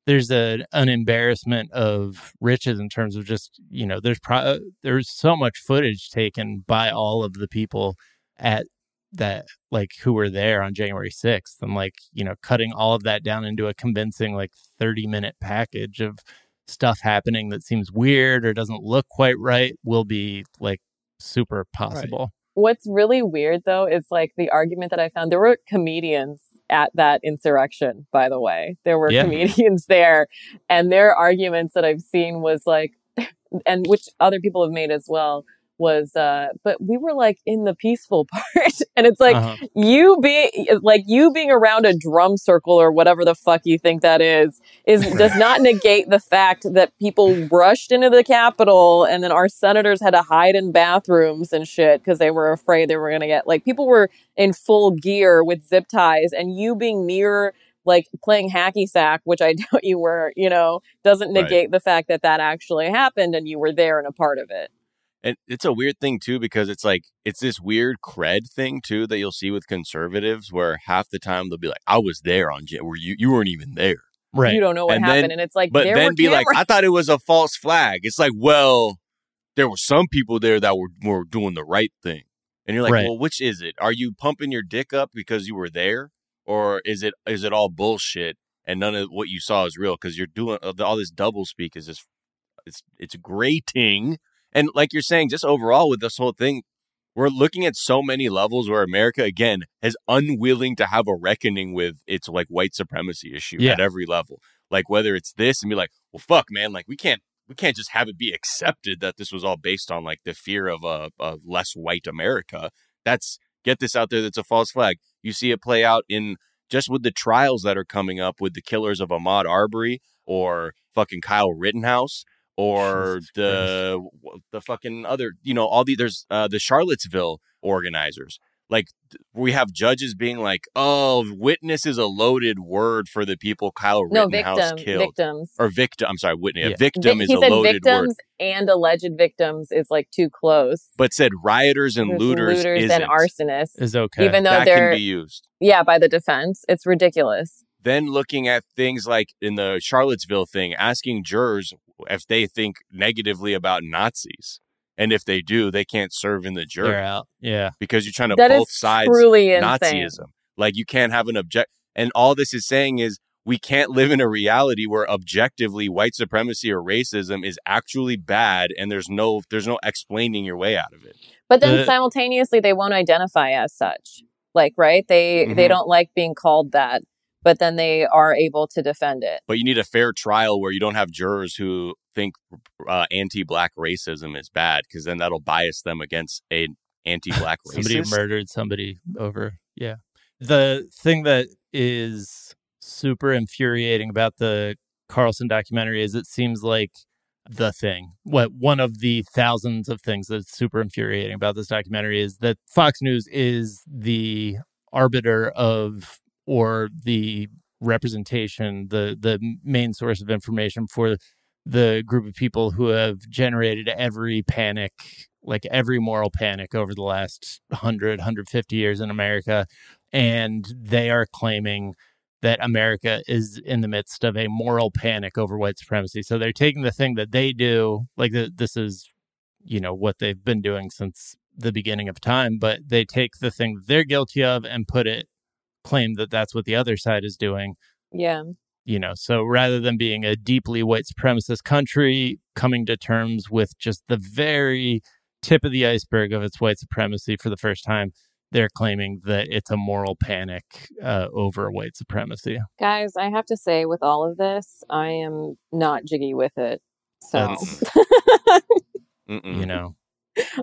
there's a an embarrassment of riches in terms of just you know there's pro- uh, there's so much footage taken by all of the people at that like who were there on January 6th and like you know cutting all of that down into a convincing like 30 minute package of stuff happening that seems weird or doesn't look quite right will be like super possible. What's really weird though is like the argument that I found. There were comedians at that insurrection, by the way. There were Yeah. comedians [laughs] there, and their arguments that I've seen was like, [laughs] and which other people have made as well, was, uh, but we were like in the peaceful [laughs] part. and it's like, Uh-huh. you being like you being around a drum circle or whatever the fuck you think that is is [laughs] does not negate the fact that people rushed into the capitol and then our senators had to hide in bathrooms and shit because they were afraid they were going to get like people were in full gear with zip ties and you being near like playing hacky sack which i [laughs] doubt you were you know doesn't Right. negate the fact that that actually happened and you were there and a part of it And it's a weird thing too because it's like it's this weird cred thing too that you'll see with conservatives where half the time they'll be like, "I was there on Jan- where you you weren't even there," Right. you don't know what And happened then- and it's like but there then were be like, "I thought it was a false flag." It's like, well, there were some people there that were were doing the right thing, and you're like, Right. "Well, which is it? Are you pumping your dick up because you were there, or is it is it all bullshit and none of what you saw is real because you're doing uh, all this double speak is just it's it's grating." And like you're saying, just overall with this whole thing, we're looking at so many levels where America again is unwilling to have a reckoning with its like white supremacy issue Yeah. at every level. Like whether it's this and be like, well, fuck, man, like we can't we can't just have it be accepted that this was all based on like the fear of uh, a, a less white America. That's get this out there. That's a false flag. You see it play out in just with the trials that are coming up with the killers of Ahmaud Arbery or fucking Kyle Rittenhouse or Jesus the the fucking other you know all the there's uh, the Charlottesville organizers like we have judges being like oh witness is a loaded word for the people Kyle no Rittenhouse victim killed victims or victim I'm sorry witness Yeah. a victim Vi- is he a said loaded victims word and alleged victims is like too close. but said rioters and There's looters, and isn't. arsonists, Is okay. even though that they're can be used yeah by the defense. It's ridiculous. then looking at things like in the Charlottesville thing, asking jurors if they think negatively about Nazis. And if they do, they can't serve in the They're jury out. Yeah. because you're trying to That is both sides truly insane. Nazism. Like you can't have an object. And all this is saying is we can't live in a reality where objectively white supremacy or racism is actually bad and there's no there's no explaining your way out of it. But then The- simultaneously, they won't identify as such. Like right, they they Mhm. don't like being called that. But then they are able to defend it. But you need a fair trial where you don't have jurors who think uh, anti-black racism is bad, because then that'll bias them against a anti-black [laughs] racist. somebody murdered somebody over. Yeah. The thing that is super infuriating about the Carlson documentary is it seems like the thing. What one of the thousands of things that's super infuriating about this documentary is that Fox News is the arbiter of or the representation, the the main source of information for the group of people who have generated every panic, like every moral panic over the last 100, 150 years in America. And they are claiming that America is in the midst of a moral panic over white supremacy. So they're taking the thing that they do, like the, this is, you know, what they've been doing since the beginning of time, but they take the thing they're guilty of and put it, claim that that's what the other side is doing Yeah. you know so rather than being a deeply white supremacist country coming to terms with just the very tip of the iceberg of its white supremacy for the first time they're claiming that it's a moral panic uh, over white supremacy Guys, I have to say, with all of this, I am not jiggy with it. So [laughs] you know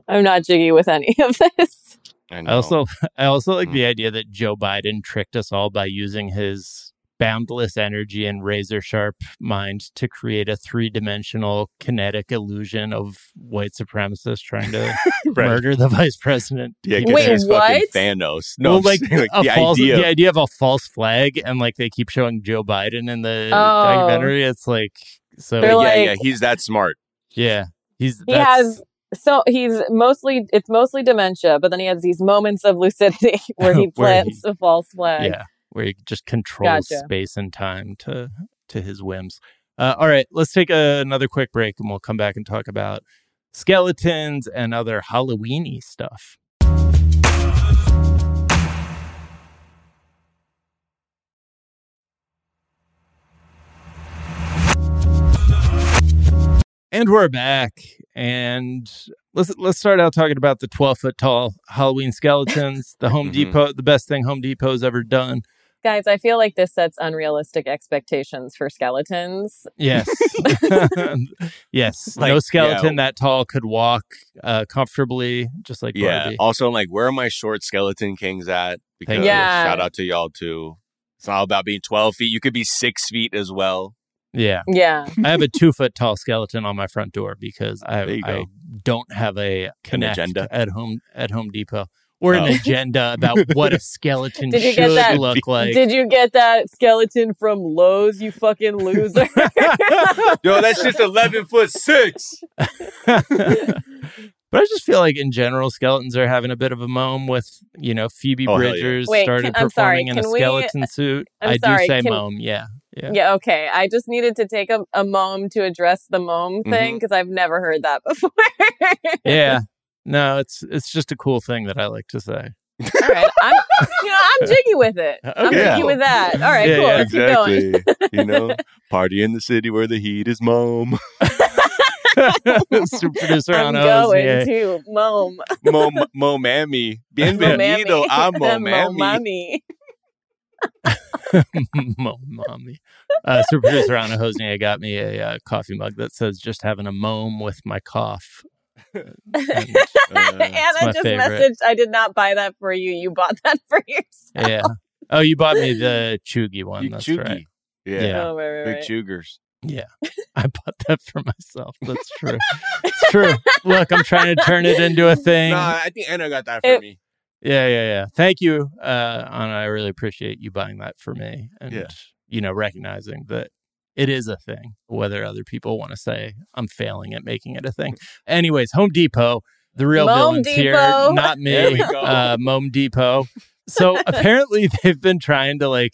I'm not jiggy with any of this. I, i also [laughs] i also like Mm. the idea that joe biden tricked us all by using his boundless energy and razor sharp mind to create a three-dimensional kinetic illusion of white supremacists trying to [laughs] Right. murder the vice president Yeah, Wait, he's fucking what? Thanos. No, well, I'm like, a the false, idea. the idea of a false flag, and like they keep showing Joe Biden in the Oh. documentary. It's like so. They're yeah, like- yeah, he's that smart. yeah, he's He that's- has so he's mostly it's mostly dementia, but then he has these moments of lucidity [laughs] where he [laughs] Where he- plants a false flag. yeah, where he just controls Gotcha. space and time to to his whims. Uh, all right, let's take a, another quick break, and we'll come back and talk about skeletons and other Halloweeny stuff. And we're back, and let's let's start out talking about the twelve foot tall Halloween skeletons. The Home Mhm. Depot, the best thing Home Depot's ever done. Guys, I feel like this sets unrealistic expectations for skeletons. Yes, [laughs] [laughs] yes. Like, no skeleton yeah. that tall could walk uh, comfortably, just like Yeah. Barbie. Also, like, where are my short skeleton kings at? Because. Yeah. shout out to y'all too. It's not about being 12 feet. You could be six feet as well. Yeah, Yeah. I have a two foot tall skeleton on my front door because I, I don't have a connect agenda? at home at Home Depot or an Oh. [laughs] agenda about what a skeleton Did you should get that? look like. Did you get that skeleton from Lowe's, you fucking loser? [laughs] Yo, that's just 11 foot six. [laughs] But I just feel like in general, skeletons are having a bit of a moan with, you know, Phoebe Oh, hell yeah. Bridgers Wait, started can- I'm sorry, performing in a can we- skeleton suit. I'm I do sorry, say can- moan, yeah. Yeah. yeah, okay. I just needed to take a, a mom to address the mom Mm-hmm. thing because I've never heard that before. Yeah. [laughs] No, it's it's just a cool thing that I like to say. All right. I'm, you know, I'm [laughs] jiggy with it. I'm jiggy with that. All right, Yeah, cool. yeah, Let's keep going. you know, [laughs] party in the city where the heat is mom. [laughs] Super producer I'm on going yeah. to mom. Mo, mo mammy. [laughs] Bienvenido a mo [laughs] mammy. mommy. Mo mommy. Uh, super producer Anna Hosnia got me a uh, coffee mug that says "Just having a moan with my cough." And- Anna my just favorite. messaged, I did not buy that for you. You bought that for yourself. yeah. Oh, you bought me the Chugi one. You That's chuggy. right. Yeah. Yeah. Oh, right, right, Big right. chugers. Yeah, [laughs] I bought that for myself. That's true. it's true. Look, I'm trying to turn it into a [laughs] thing. No, I think Anna got that for It- me. Yeah, yeah, yeah. Thank you, uh, Anna. I really appreciate you buying that for me, and Yeah. you know, recognizing that it is a thing. Whether other people want to say I'm failing at making it a thing. Anyways, Home Depot, the real Mome villains here, Depot. not me. There we go. Uh, Mome Depot. So apparently, [laughs] they've been trying to like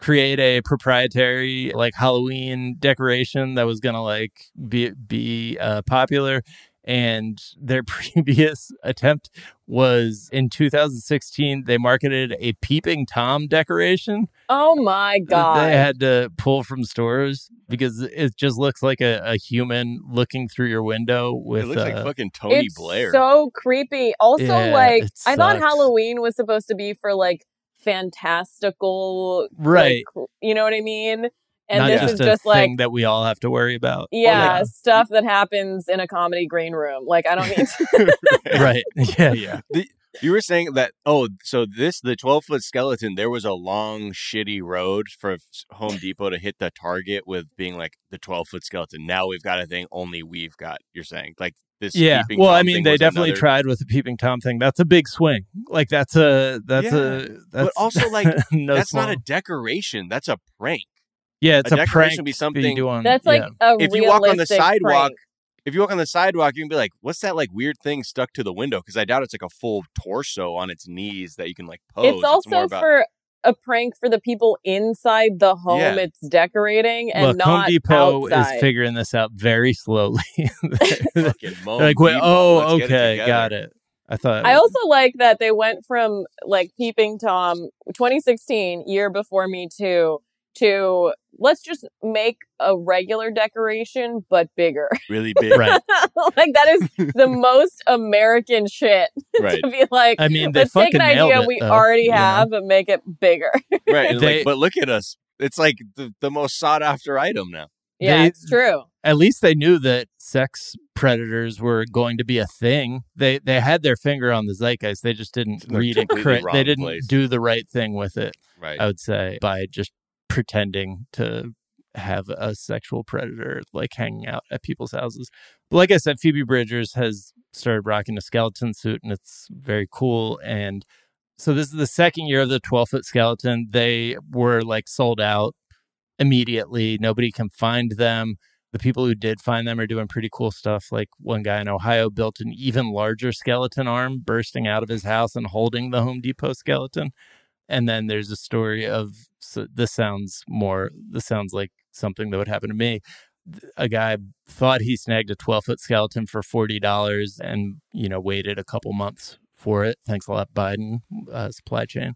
create a proprietary like Halloween decoration that was gonna like be be uh, popular. And their [laughs] previous attempt was in 2016. They marketed a peeping tom decoration Oh my god. they had to pull from stores because it just looks like a, a human looking through your window with it looks like uh, fucking Tony it's Blair. so creepy. Also, Yeah, like I thought. Halloween was supposed to be for like fantastical, Right. like, you know what I mean? And Not this just is a just like that we all have to worry about. yeah, Like, stuff that happens in a comedy green room. Like I don't need to [laughs] right. [laughs] [laughs] Yeah, yeah. You were saying that. Oh, so this the twelve foot skeleton. There was a long, shitty road for Home Depot to hit the target with being like the twelve foot skeleton. Now we've got a thing only we've got. You're saying like this. Yeah. peeping Well, I mean, they definitely another- tried with the peeping tom thing. That's a big swing. Like that's a that's Yeah, a that's but also like [laughs] no that's small. not a decoration. That's a prank. yeah. It's a a, decoration prank would be something- you do on. That's like yeah. a If you walk on the sidewalk, prank. if you walk on the sidewalk, you can be like, "What's that like weird thing stuck to the window?" Because I doubt it's like a full torso on its knees that you can like pose. It's also more about, for a prank for the people inside the home Yeah. it's decorating and Look, not Home Depot outside. is figuring this out very slowly. [laughs] They're fucking Home like, wait, oh, Let's get it okay, got it. I thought. I also like that they went from like peeping tom 2016 year before me too to let's just make a regular decoration but bigger. [laughs] really big, Right. [laughs] like that is [laughs] the most American shit right, to be like I mean, they let's take fucking an idea it, we though, already you know? have and make it bigger. right. They- like, but look at us. It's like the, the most sought after item now. yeah, They- it's true. At least they knew that sex predators were going to be a thing. They they had their finger on the zeitgeist. They just didn't They're read it completely correct. They didn't place. do the right thing with it. Right. I would say by just pretending to have a sexual predator like hanging out at people's houses. But like I said, Phoebe Bridgers has started rocking a skeleton suit and it's very cool. And so this is the second year of the 12 foot skeleton. They were like sold out immediately. Nobody can find them. The people who did find them are doing pretty cool stuff. Like one guy in Ohio built an even larger skeleton arm bursting out of his house and holding the Home Depot skeleton. And then there's a story of so this sounds more this sounds like something that would happen to me. A guy thought he snagged a 12 foot skeleton for $40 and, you know, waited a couple months for it. Thanks a lot, Biden uh, supply chain.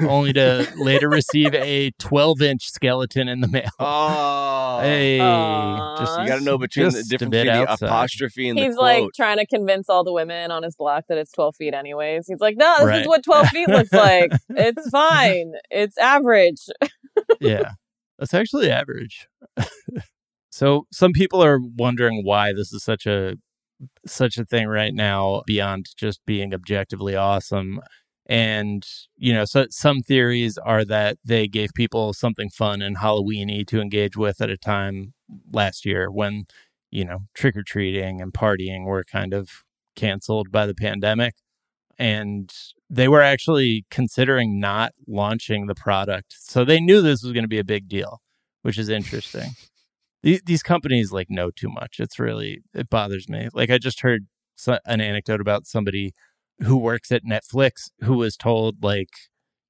Only to [laughs] later receive a 12 inch skeleton in the mail. Oh, [laughs] Hey, Aw. just you got to know between the just a difference between the outside. apostrophe and He's the like trying to convince all the women on his block that it's 12 feet anyways. He's like, no, this Right. is what 12 feet looks [laughs] like. It's fine. It's average. yeah, that's actually average. so some people are wondering why this is such a such a thing right now beyond just being objectively awesome. And you know, so some theories are that they gave people something fun and Halloweeny to engage with at a time last year when you know trick or treating and partying were kind of canceled by the pandemic, and they were actually considering not launching the product. So they knew this was going to be a big deal, which is interesting. These, these companies like know too much. It's really it bothers me. Like I just heard an anecdote about somebody who works at Netflix who was told like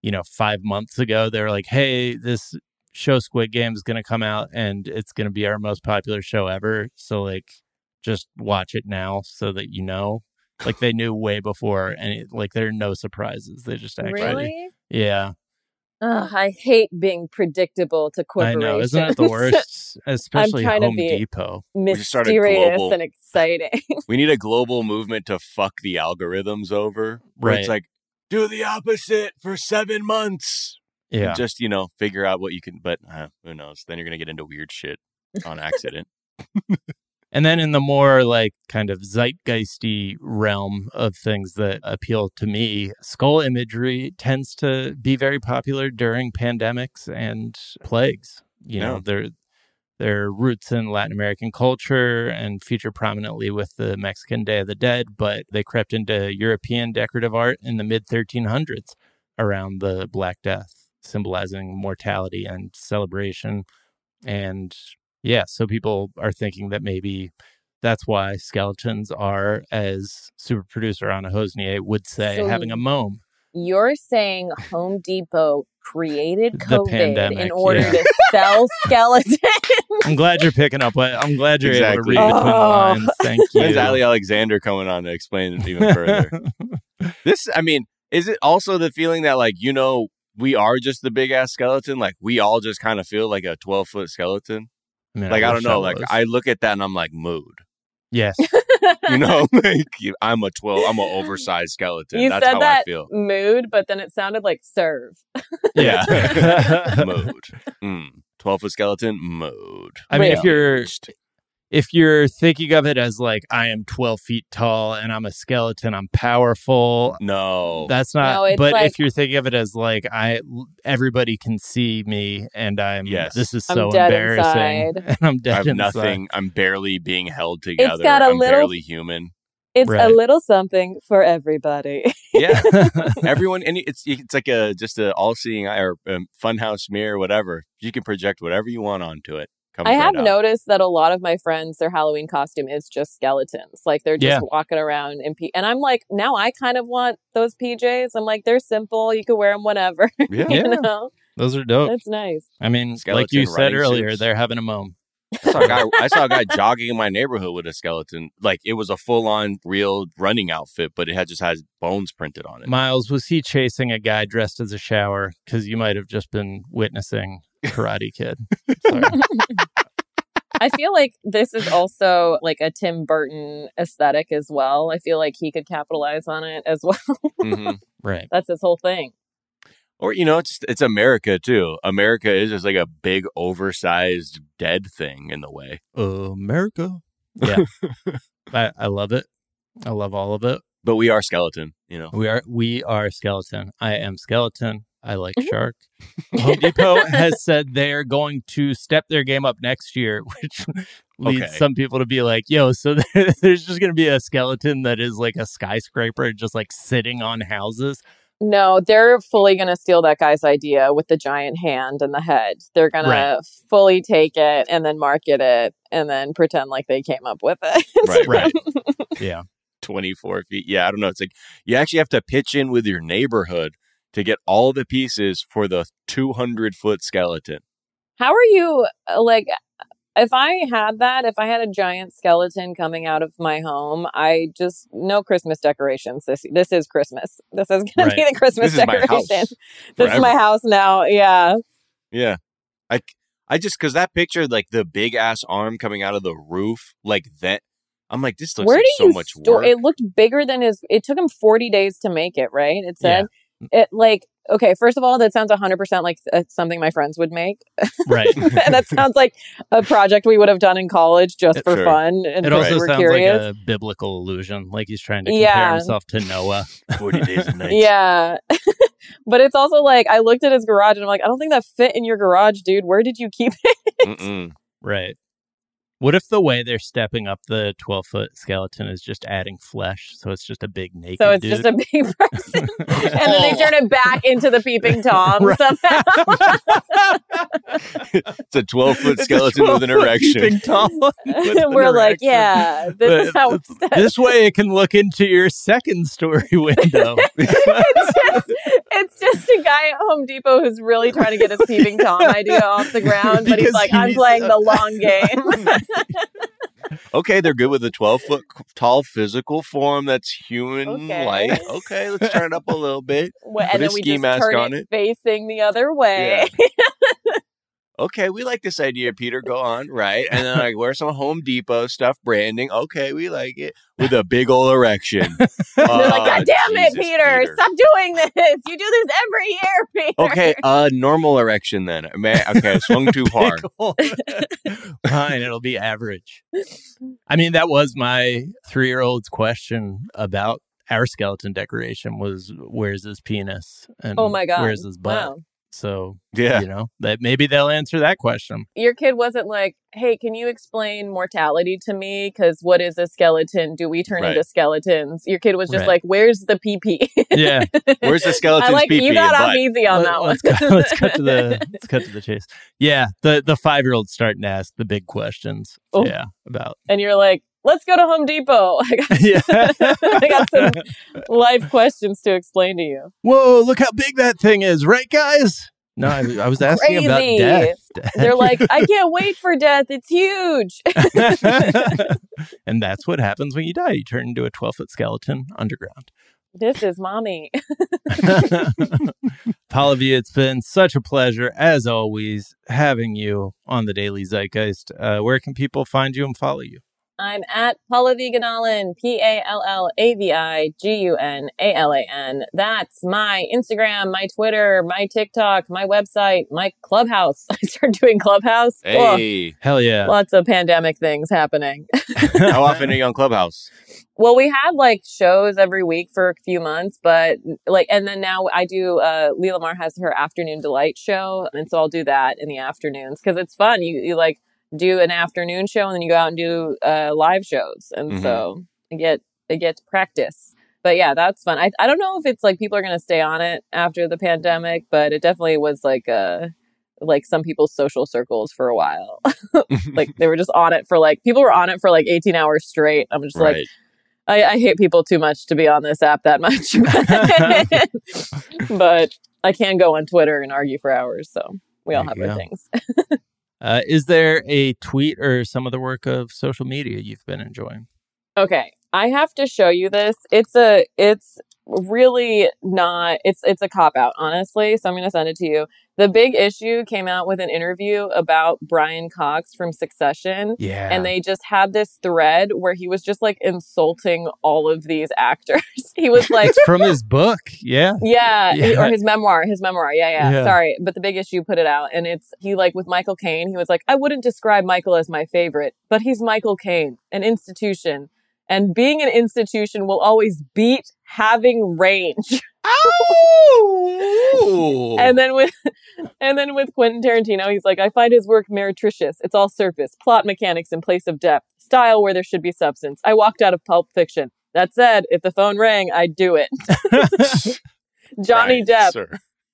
you know 5 months ago they were like, "Hey, this show Squid Game is going to come out and it's going to be our most popular show ever." So like just watch it now so that you know. Like they knew way before and it, like there are no surprises. They just actually Really? yeah. Ugh, I hate being predictable to corporations. I corporations. know, isn't it the [laughs] worst? Especially trying to Home be- Depot. just started Mysterious global- and exciting. [laughs] We need a global movement to fuck the algorithms over. Where It's like, do the opposite for seven months. And Yeah, Just, you know, figure out what you can, but uh, who knows? Then you're going to get into weird shit on accident. [laughs] and then in the more like kind of zeitgeisty realm of things that appeal to me, skull imagery tends to be very popular during pandemics and plagues. You know, Yeah. their their roots in Latin American culture and feature prominently with the Mexican Day of the Dead, but they crept into European decorative art in the mid 1300s around the Black Death, symbolizing mortality and celebration. And yeah, so people are thinking that maybe that's why skeletons are, as super producer Anna Hosnier would say, So- having a mome. You're saying Home Depot created The COVID pandemic, in order yeah. to sell [laughs] skeletons. I'm glad you're picking up. what- I'm glad you're able to Exactly. read between the Oh. lines. Thank [laughs] you. When's Ali Alexander coming on to explain it even further? [laughs] this, I mean, is it also the feeling that, like, you know, we are just the big ass skeleton? Like, we all just kind of feel like a 12 foot skeleton? I mean, Like, I, don't wish know. Like. I look at that and I'm like, mood. Yes. [laughs] You know, [laughs] like I'm a twelve. I'm an oversized skeleton. you That's said how that I feel. mood, but then it sounded like serve. Yeah. [laughs] mood. Mm. Twelve foot skeleton mode. I mean, Wait. if you're if you're thinking of it as like I am 12 feet tall and I'm a skeleton, I'm powerful. No. That's not. No, but like- if you're thinking of it as like I, everybody can see me, and I'm. Yes. This is I'm so dead embarrassing, inside. and [laughs] I'm dead I have inside. nothing. I'm barely being held together. It's got a I'm little- barely human. It's a little something for everybody. Yeah. [laughs] Everyone, and it's it's like a just a all seeing eye or um, funhouse mirror, whatever. You can project whatever you want onto it. Comes I have out. noticed that a lot of my friends, their Halloween costume is just skeletons. Like they're just Yeah. walking around in P. And I'm like, now I kind of want those PJs. I'm like, they're simple. You can wear them whenever. [laughs] Yeah. you Yeah. know, Those are dope. that's nice. I mean, like you said earlier, suits. they're having a moment. I saw, a guy, I saw a guy jogging in my neighborhood with a skeleton. Like it was a full on real running outfit, but it had just has bones printed on it. Miles, was he chasing a guy dressed as a shower? Because you might have just been witnessing Karate [laughs] Kid. [laughs] I feel like this is also like a Tim Burton aesthetic as well. I feel like he could capitalize on it as [laughs] well. hmm right. That's his whole thing. Or you know, it's it's America too. America is just like a big oversized dead thing in the way. America. Yeah. [laughs] I, I love it. I love all of it. But we are skeleton. You know. We are we are skeleton. I am skeleton. I like Mhm. shark. [laughs] Home Depot has said they're going to step their game up next year, [laughs] which leads Okay. some people to be like, "Yo, so there's just going to be a skeleton that is like a skyscraper, just like sitting on houses." No, they're fully going to steal that guy's idea with the giant hand and the head. They're going Right. to fully take it and then market it and then pretend like they came up with it. [laughs] Right. Right. [laughs] Yeah. 24 feet. Yeah, I don't know. It's like you actually have to pitch in with your neighborhood to get all the pieces for the 200 foot skeleton. How are you uh, like if I had that, if I had a giant skeleton coming out of my home, I just no Christmas decorations. This this is Christmas. This is going to be the Christmas This decoration. [laughs] This is my house now. Yeah. Yeah. I, I just, because that picture, like the big ass arm coming out of the roof, like that, I'm like, this looks Where like do so you much store? work. It looked bigger than his. It took him forty days to make it. Right? It said it like okay. First of all, that sounds hundred percent like uh, something my friends would make. [laughs] Right. And that sounds like a project we would have done in college just for Sure. fun and It also sounds curious. like a biblical illusion, like he's trying to compare Yeah. himself to Noah. [laughs] 40 days and nights. Yeah. [laughs] but it's also like I looked at his garage and I'm like, I don't think that fit in your garage, dude. Where did you keep it? Mm-mm. Right. What if the way they're stepping up the 12 foot skeleton is just adding flesh? So it's just a big naked So it's dude? just a big [laughs] person. [laughs] and then they turn it back into the peeping Tom Right. somehow. [laughs] It's a 12 foot It's a skeleton with an erection. peeping Tom with an We're like, erection. yeah, this is how it's done. This way it can look into your second story window. it's, just, it's just a guy at Home Depot who's really trying to get his peeping Tom idea off the ground, but he's like, he I'm playing a- the long game. [laughs] Okay, they're good with a 12 foot tall physical form that's human like. Okay, let's turn it up a little bit. Wh- and a then we ski mask on it, it. facing the other way. [laughs] Okay, we like this idea, Peter. Go on, right? And then [laughs] like wear some Home Depot stuff, branding. Okay, we like it with a big old erection. [laughs] They're like, Ah, God damn it, Jesus, Peter, Stop doing this. You do this every year, [laughs] Peter. Okay, uh, normal erection then. Man, okay, I swung too hard. Fine, it'll be average. I mean, that was my three year old's question about our skeleton decoration was where's his penis and Oh my God. where's his butt. Wow. So Yeah. you know that maybe they'll answer that question. Your kid wasn't like, hey, can you explain mortality to me? Because what is a skeleton? Do we turn Right. into skeletons? Your kid was just Right. like, where's the PP? Yeah, [laughs] Where's the skeleton? skeleton's like pee-pee you got off easy on that let's one. cut, [laughs] let's cut to the let's cut to the chase. Yeah, the the five year old's starting to ask the big questions. Oh. Yeah, about and you're like, let's go to Home Depot. [laughs] I got, yeah. [laughs] I got some life questions to explain to you. Whoa! Look how big that thing is, right, guys? No, I, I was asking about death. They're like, I [laughs] can't wait for death. It's huge. and that's what happens when you die. You turn into a 12 foot skeleton underground. this is mommy. You, it's been such a pleasure, as always, having you on the Daily Zeitgeist. Uh, where can people find you and follow you? I'm at Pallavi Gunalan, P A L L A V I G U N A L A N. That's my Instagram, my Twitter, my TikTok, my website, my Clubhouse. [laughs] I started doing Clubhouse. Oh, Hey, Hell yeah. lots of pandemic things happening. [laughs] how often are you on Clubhouse? Well, we had like shows every week for a few months, but like, and then now I do, uh, Leela Mar has her afternoon delight show. And so I'll do that in the afternoons because it's fun. You, you like do an afternoon show and then you go out and do, uh, live shows. And Mhm. so I get, I get practice. But yeah, that's fun. I, I don't know if it's like people are going to stay on it after the pandemic, but it definitely was like, uh, like some people's social circles for a while. [laughs] like they were just on it for like, people were on it for like 18 hours straight. I'm just like. I, I hate people too much to be on this app that much. [laughs] but I can go on Twitter and argue for hours. So we all There have our things. [laughs] Uh, is there a tweet or some of the work of social media you've been enjoying? Okay. I have to show you this. It's a, it's really not, it's, it's a cop out, honestly. So I'm going to send it to you. The big issue came out with an interview about Brian Cox from Succession. Yeah. And they just had this thread where he was just like insulting all of these [laughs] actors. he was [laughs] like, it's from his book. Yeah. Yeah, he- Yeah. or his memoir, his memoir. Yeah, yeah, Yeah. Sorry, but the big issue put it out, and it's he like with Michael Caine. He was like, I wouldn't describe Michael as my favorite, but he's Michael Caine, an institution, and being an institution will always beat having range. [laughs] Oh! And then with [laughs] and then with Quentin Tarantino, he's like, I find his work meretricious. It's all surface, plot mechanics in place of depth, style where there should be substance. I walked out of Pulp Fiction. That said, if the phone rang, I'd do it. [laughs] Johnny Right, Depp. sir.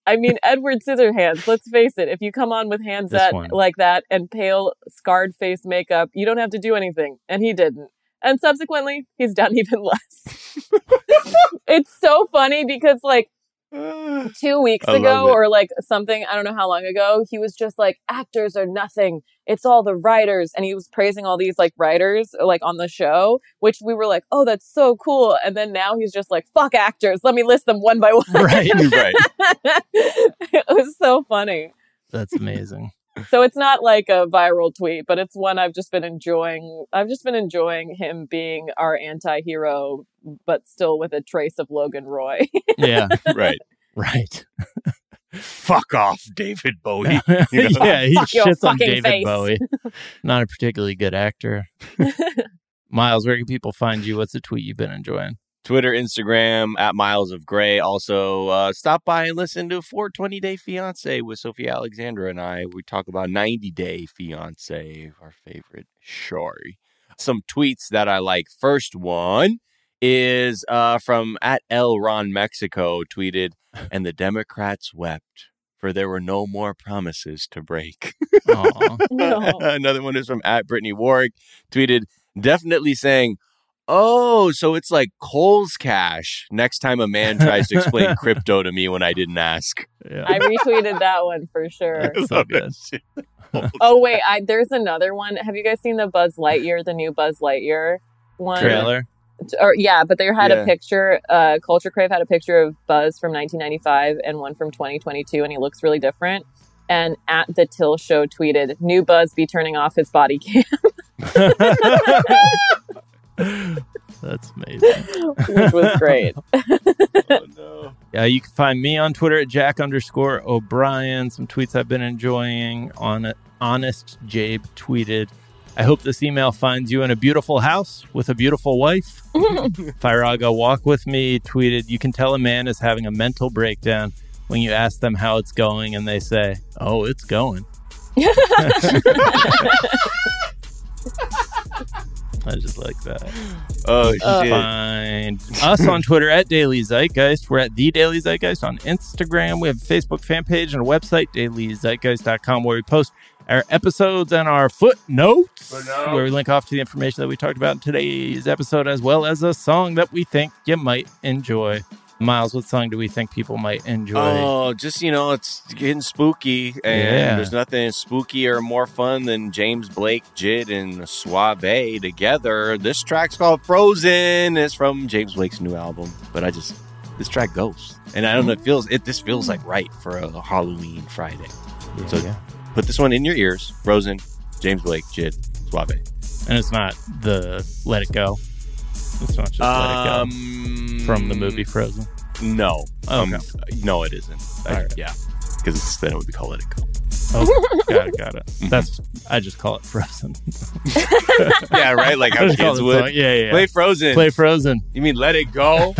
I mean, Edward Scissorhands. Let's face it. If you come on with hands that like that and pale, scarred face makeup, you don't have to do anything, and he didn't. And subsequently, he's done [laughs] even less. [laughs] it's so funny because, like, [sighs] two weeks I ago or like something, I don't know how long ago, he was just like, actors are nothing. It's all the writers. And he was praising all these like writers like on the show, which we were like, oh, that's so cool. And then now he's just like, fuck actors. Let me list them one by one. right. right. [laughs] it was so funny. That's amazing. So it's not like a viral tweet, but it's one I've just been enjoying. I've just been enjoying him being our anti-hero, but still with a trace of Logan Roy. Yeah. [laughs] Right. Right. Fuck off, David Bowie. [laughs] yeah, he Fuck shits on David face. Bowie. [laughs] Not a particularly good actor. Miles, where can people find you? What's the tweet you've been enjoying? Twitter, Instagram at Miles of Gray. Also, uh, stop by and listen to 420 Day Fiance with Sophia Alexandra and I. We talk about 90 Day Fiance, our favorite show. Some tweets that I like. First one is uh, from at El Ron Mexico tweeted, and the Democrats wept. For there were no more promises to break. [laughs] No. [laughs] Another one is from at Brittany Warwick, tweeted, definitely saying, Oh, so it's like Cole's cash. Next time a man tries to explain [laughs] crypto to me when I didn't ask. yeah. I retweeted that one for sure. [laughs] So good. [laughs] Oh wait, I, there's another one. Have you guys seen the Buzz Lightyear, the new Buzz Lightyear one? Trailer. Or yeah, but they had Yeah. a picture. Uh, Culture Crave had a picture of Buzz from 1995 and one from 2022, and he looks really different. And at the Till Show tweeted, "New Buzz be turning off his body cam," That's amazing. which was great. [laughs] oh, no. Uh, you can find me on Twitter at Jack underscore O'Brien. Some tweets I've been enjoying on. Honest Jabe tweeted, I hope this email finds you in a beautiful house with a beautiful wife. [laughs] Firaga Walk With Me tweeted, You can tell a man is having a mental breakdown when you ask them how it's going and they say, Oh, it's going. [laughs] I just like that. [gasps] Oh, Uh, shit. Find us on Twitter at Daily Zeitgeist. We're at The Daily Zeitgeist on Instagram. We have a Facebook fan page and a website, dailyzeitgeist.com, where we post our episodes and our footnotes, Footnotes. where we link off to the information that we talked about in today's episode, as well as a song that we think you might enjoy. Miles, what song do we think people might enjoy? Oh, just you know, it's getting spooky, and Yeah. there's nothing spookier or more fun than James Blake, JID, and Suave together. This track's called "Frozen." It's from James Blake's new album, but I just this track goes, and I don't know, it feels it. This feels like right for a Halloween Friday. Yeah, so- yeah. Put this one in your ears. "Frozen," James Blake, JID, Suave. And it's not the Let It Go. It's not just Let It Go Um, from the movie Frozen. No. Oh, Um, okay. no, it isn't. I- right. Yeah. Because then it would be called Let It Go. Oh, got it, got it. [laughs] Mm-hmm. That's I just call it Frozen. [laughs] yeah, right? Like [laughs] I how kids would. Yeah, yeah. Play Frozen. Play Frozen. You mean Let It Go?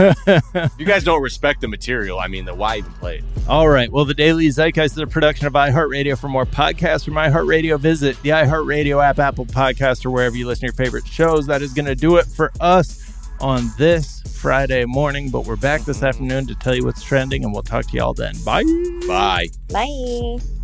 you guys don't respect the material. I mean, the why even play it? All right. Well, the Daily Zeitgeist is a production of iHeartRadio. For more podcasts from iHeartRadio, visit the iHeartRadio app, Apple Podcast, or wherever you listen to your favorite shows. That is going to do it for us on this Friday morning. But we're back this mm-hmm. afternoon to tell you what's trending, and we'll talk to you all then. Bye. Bye. Bye.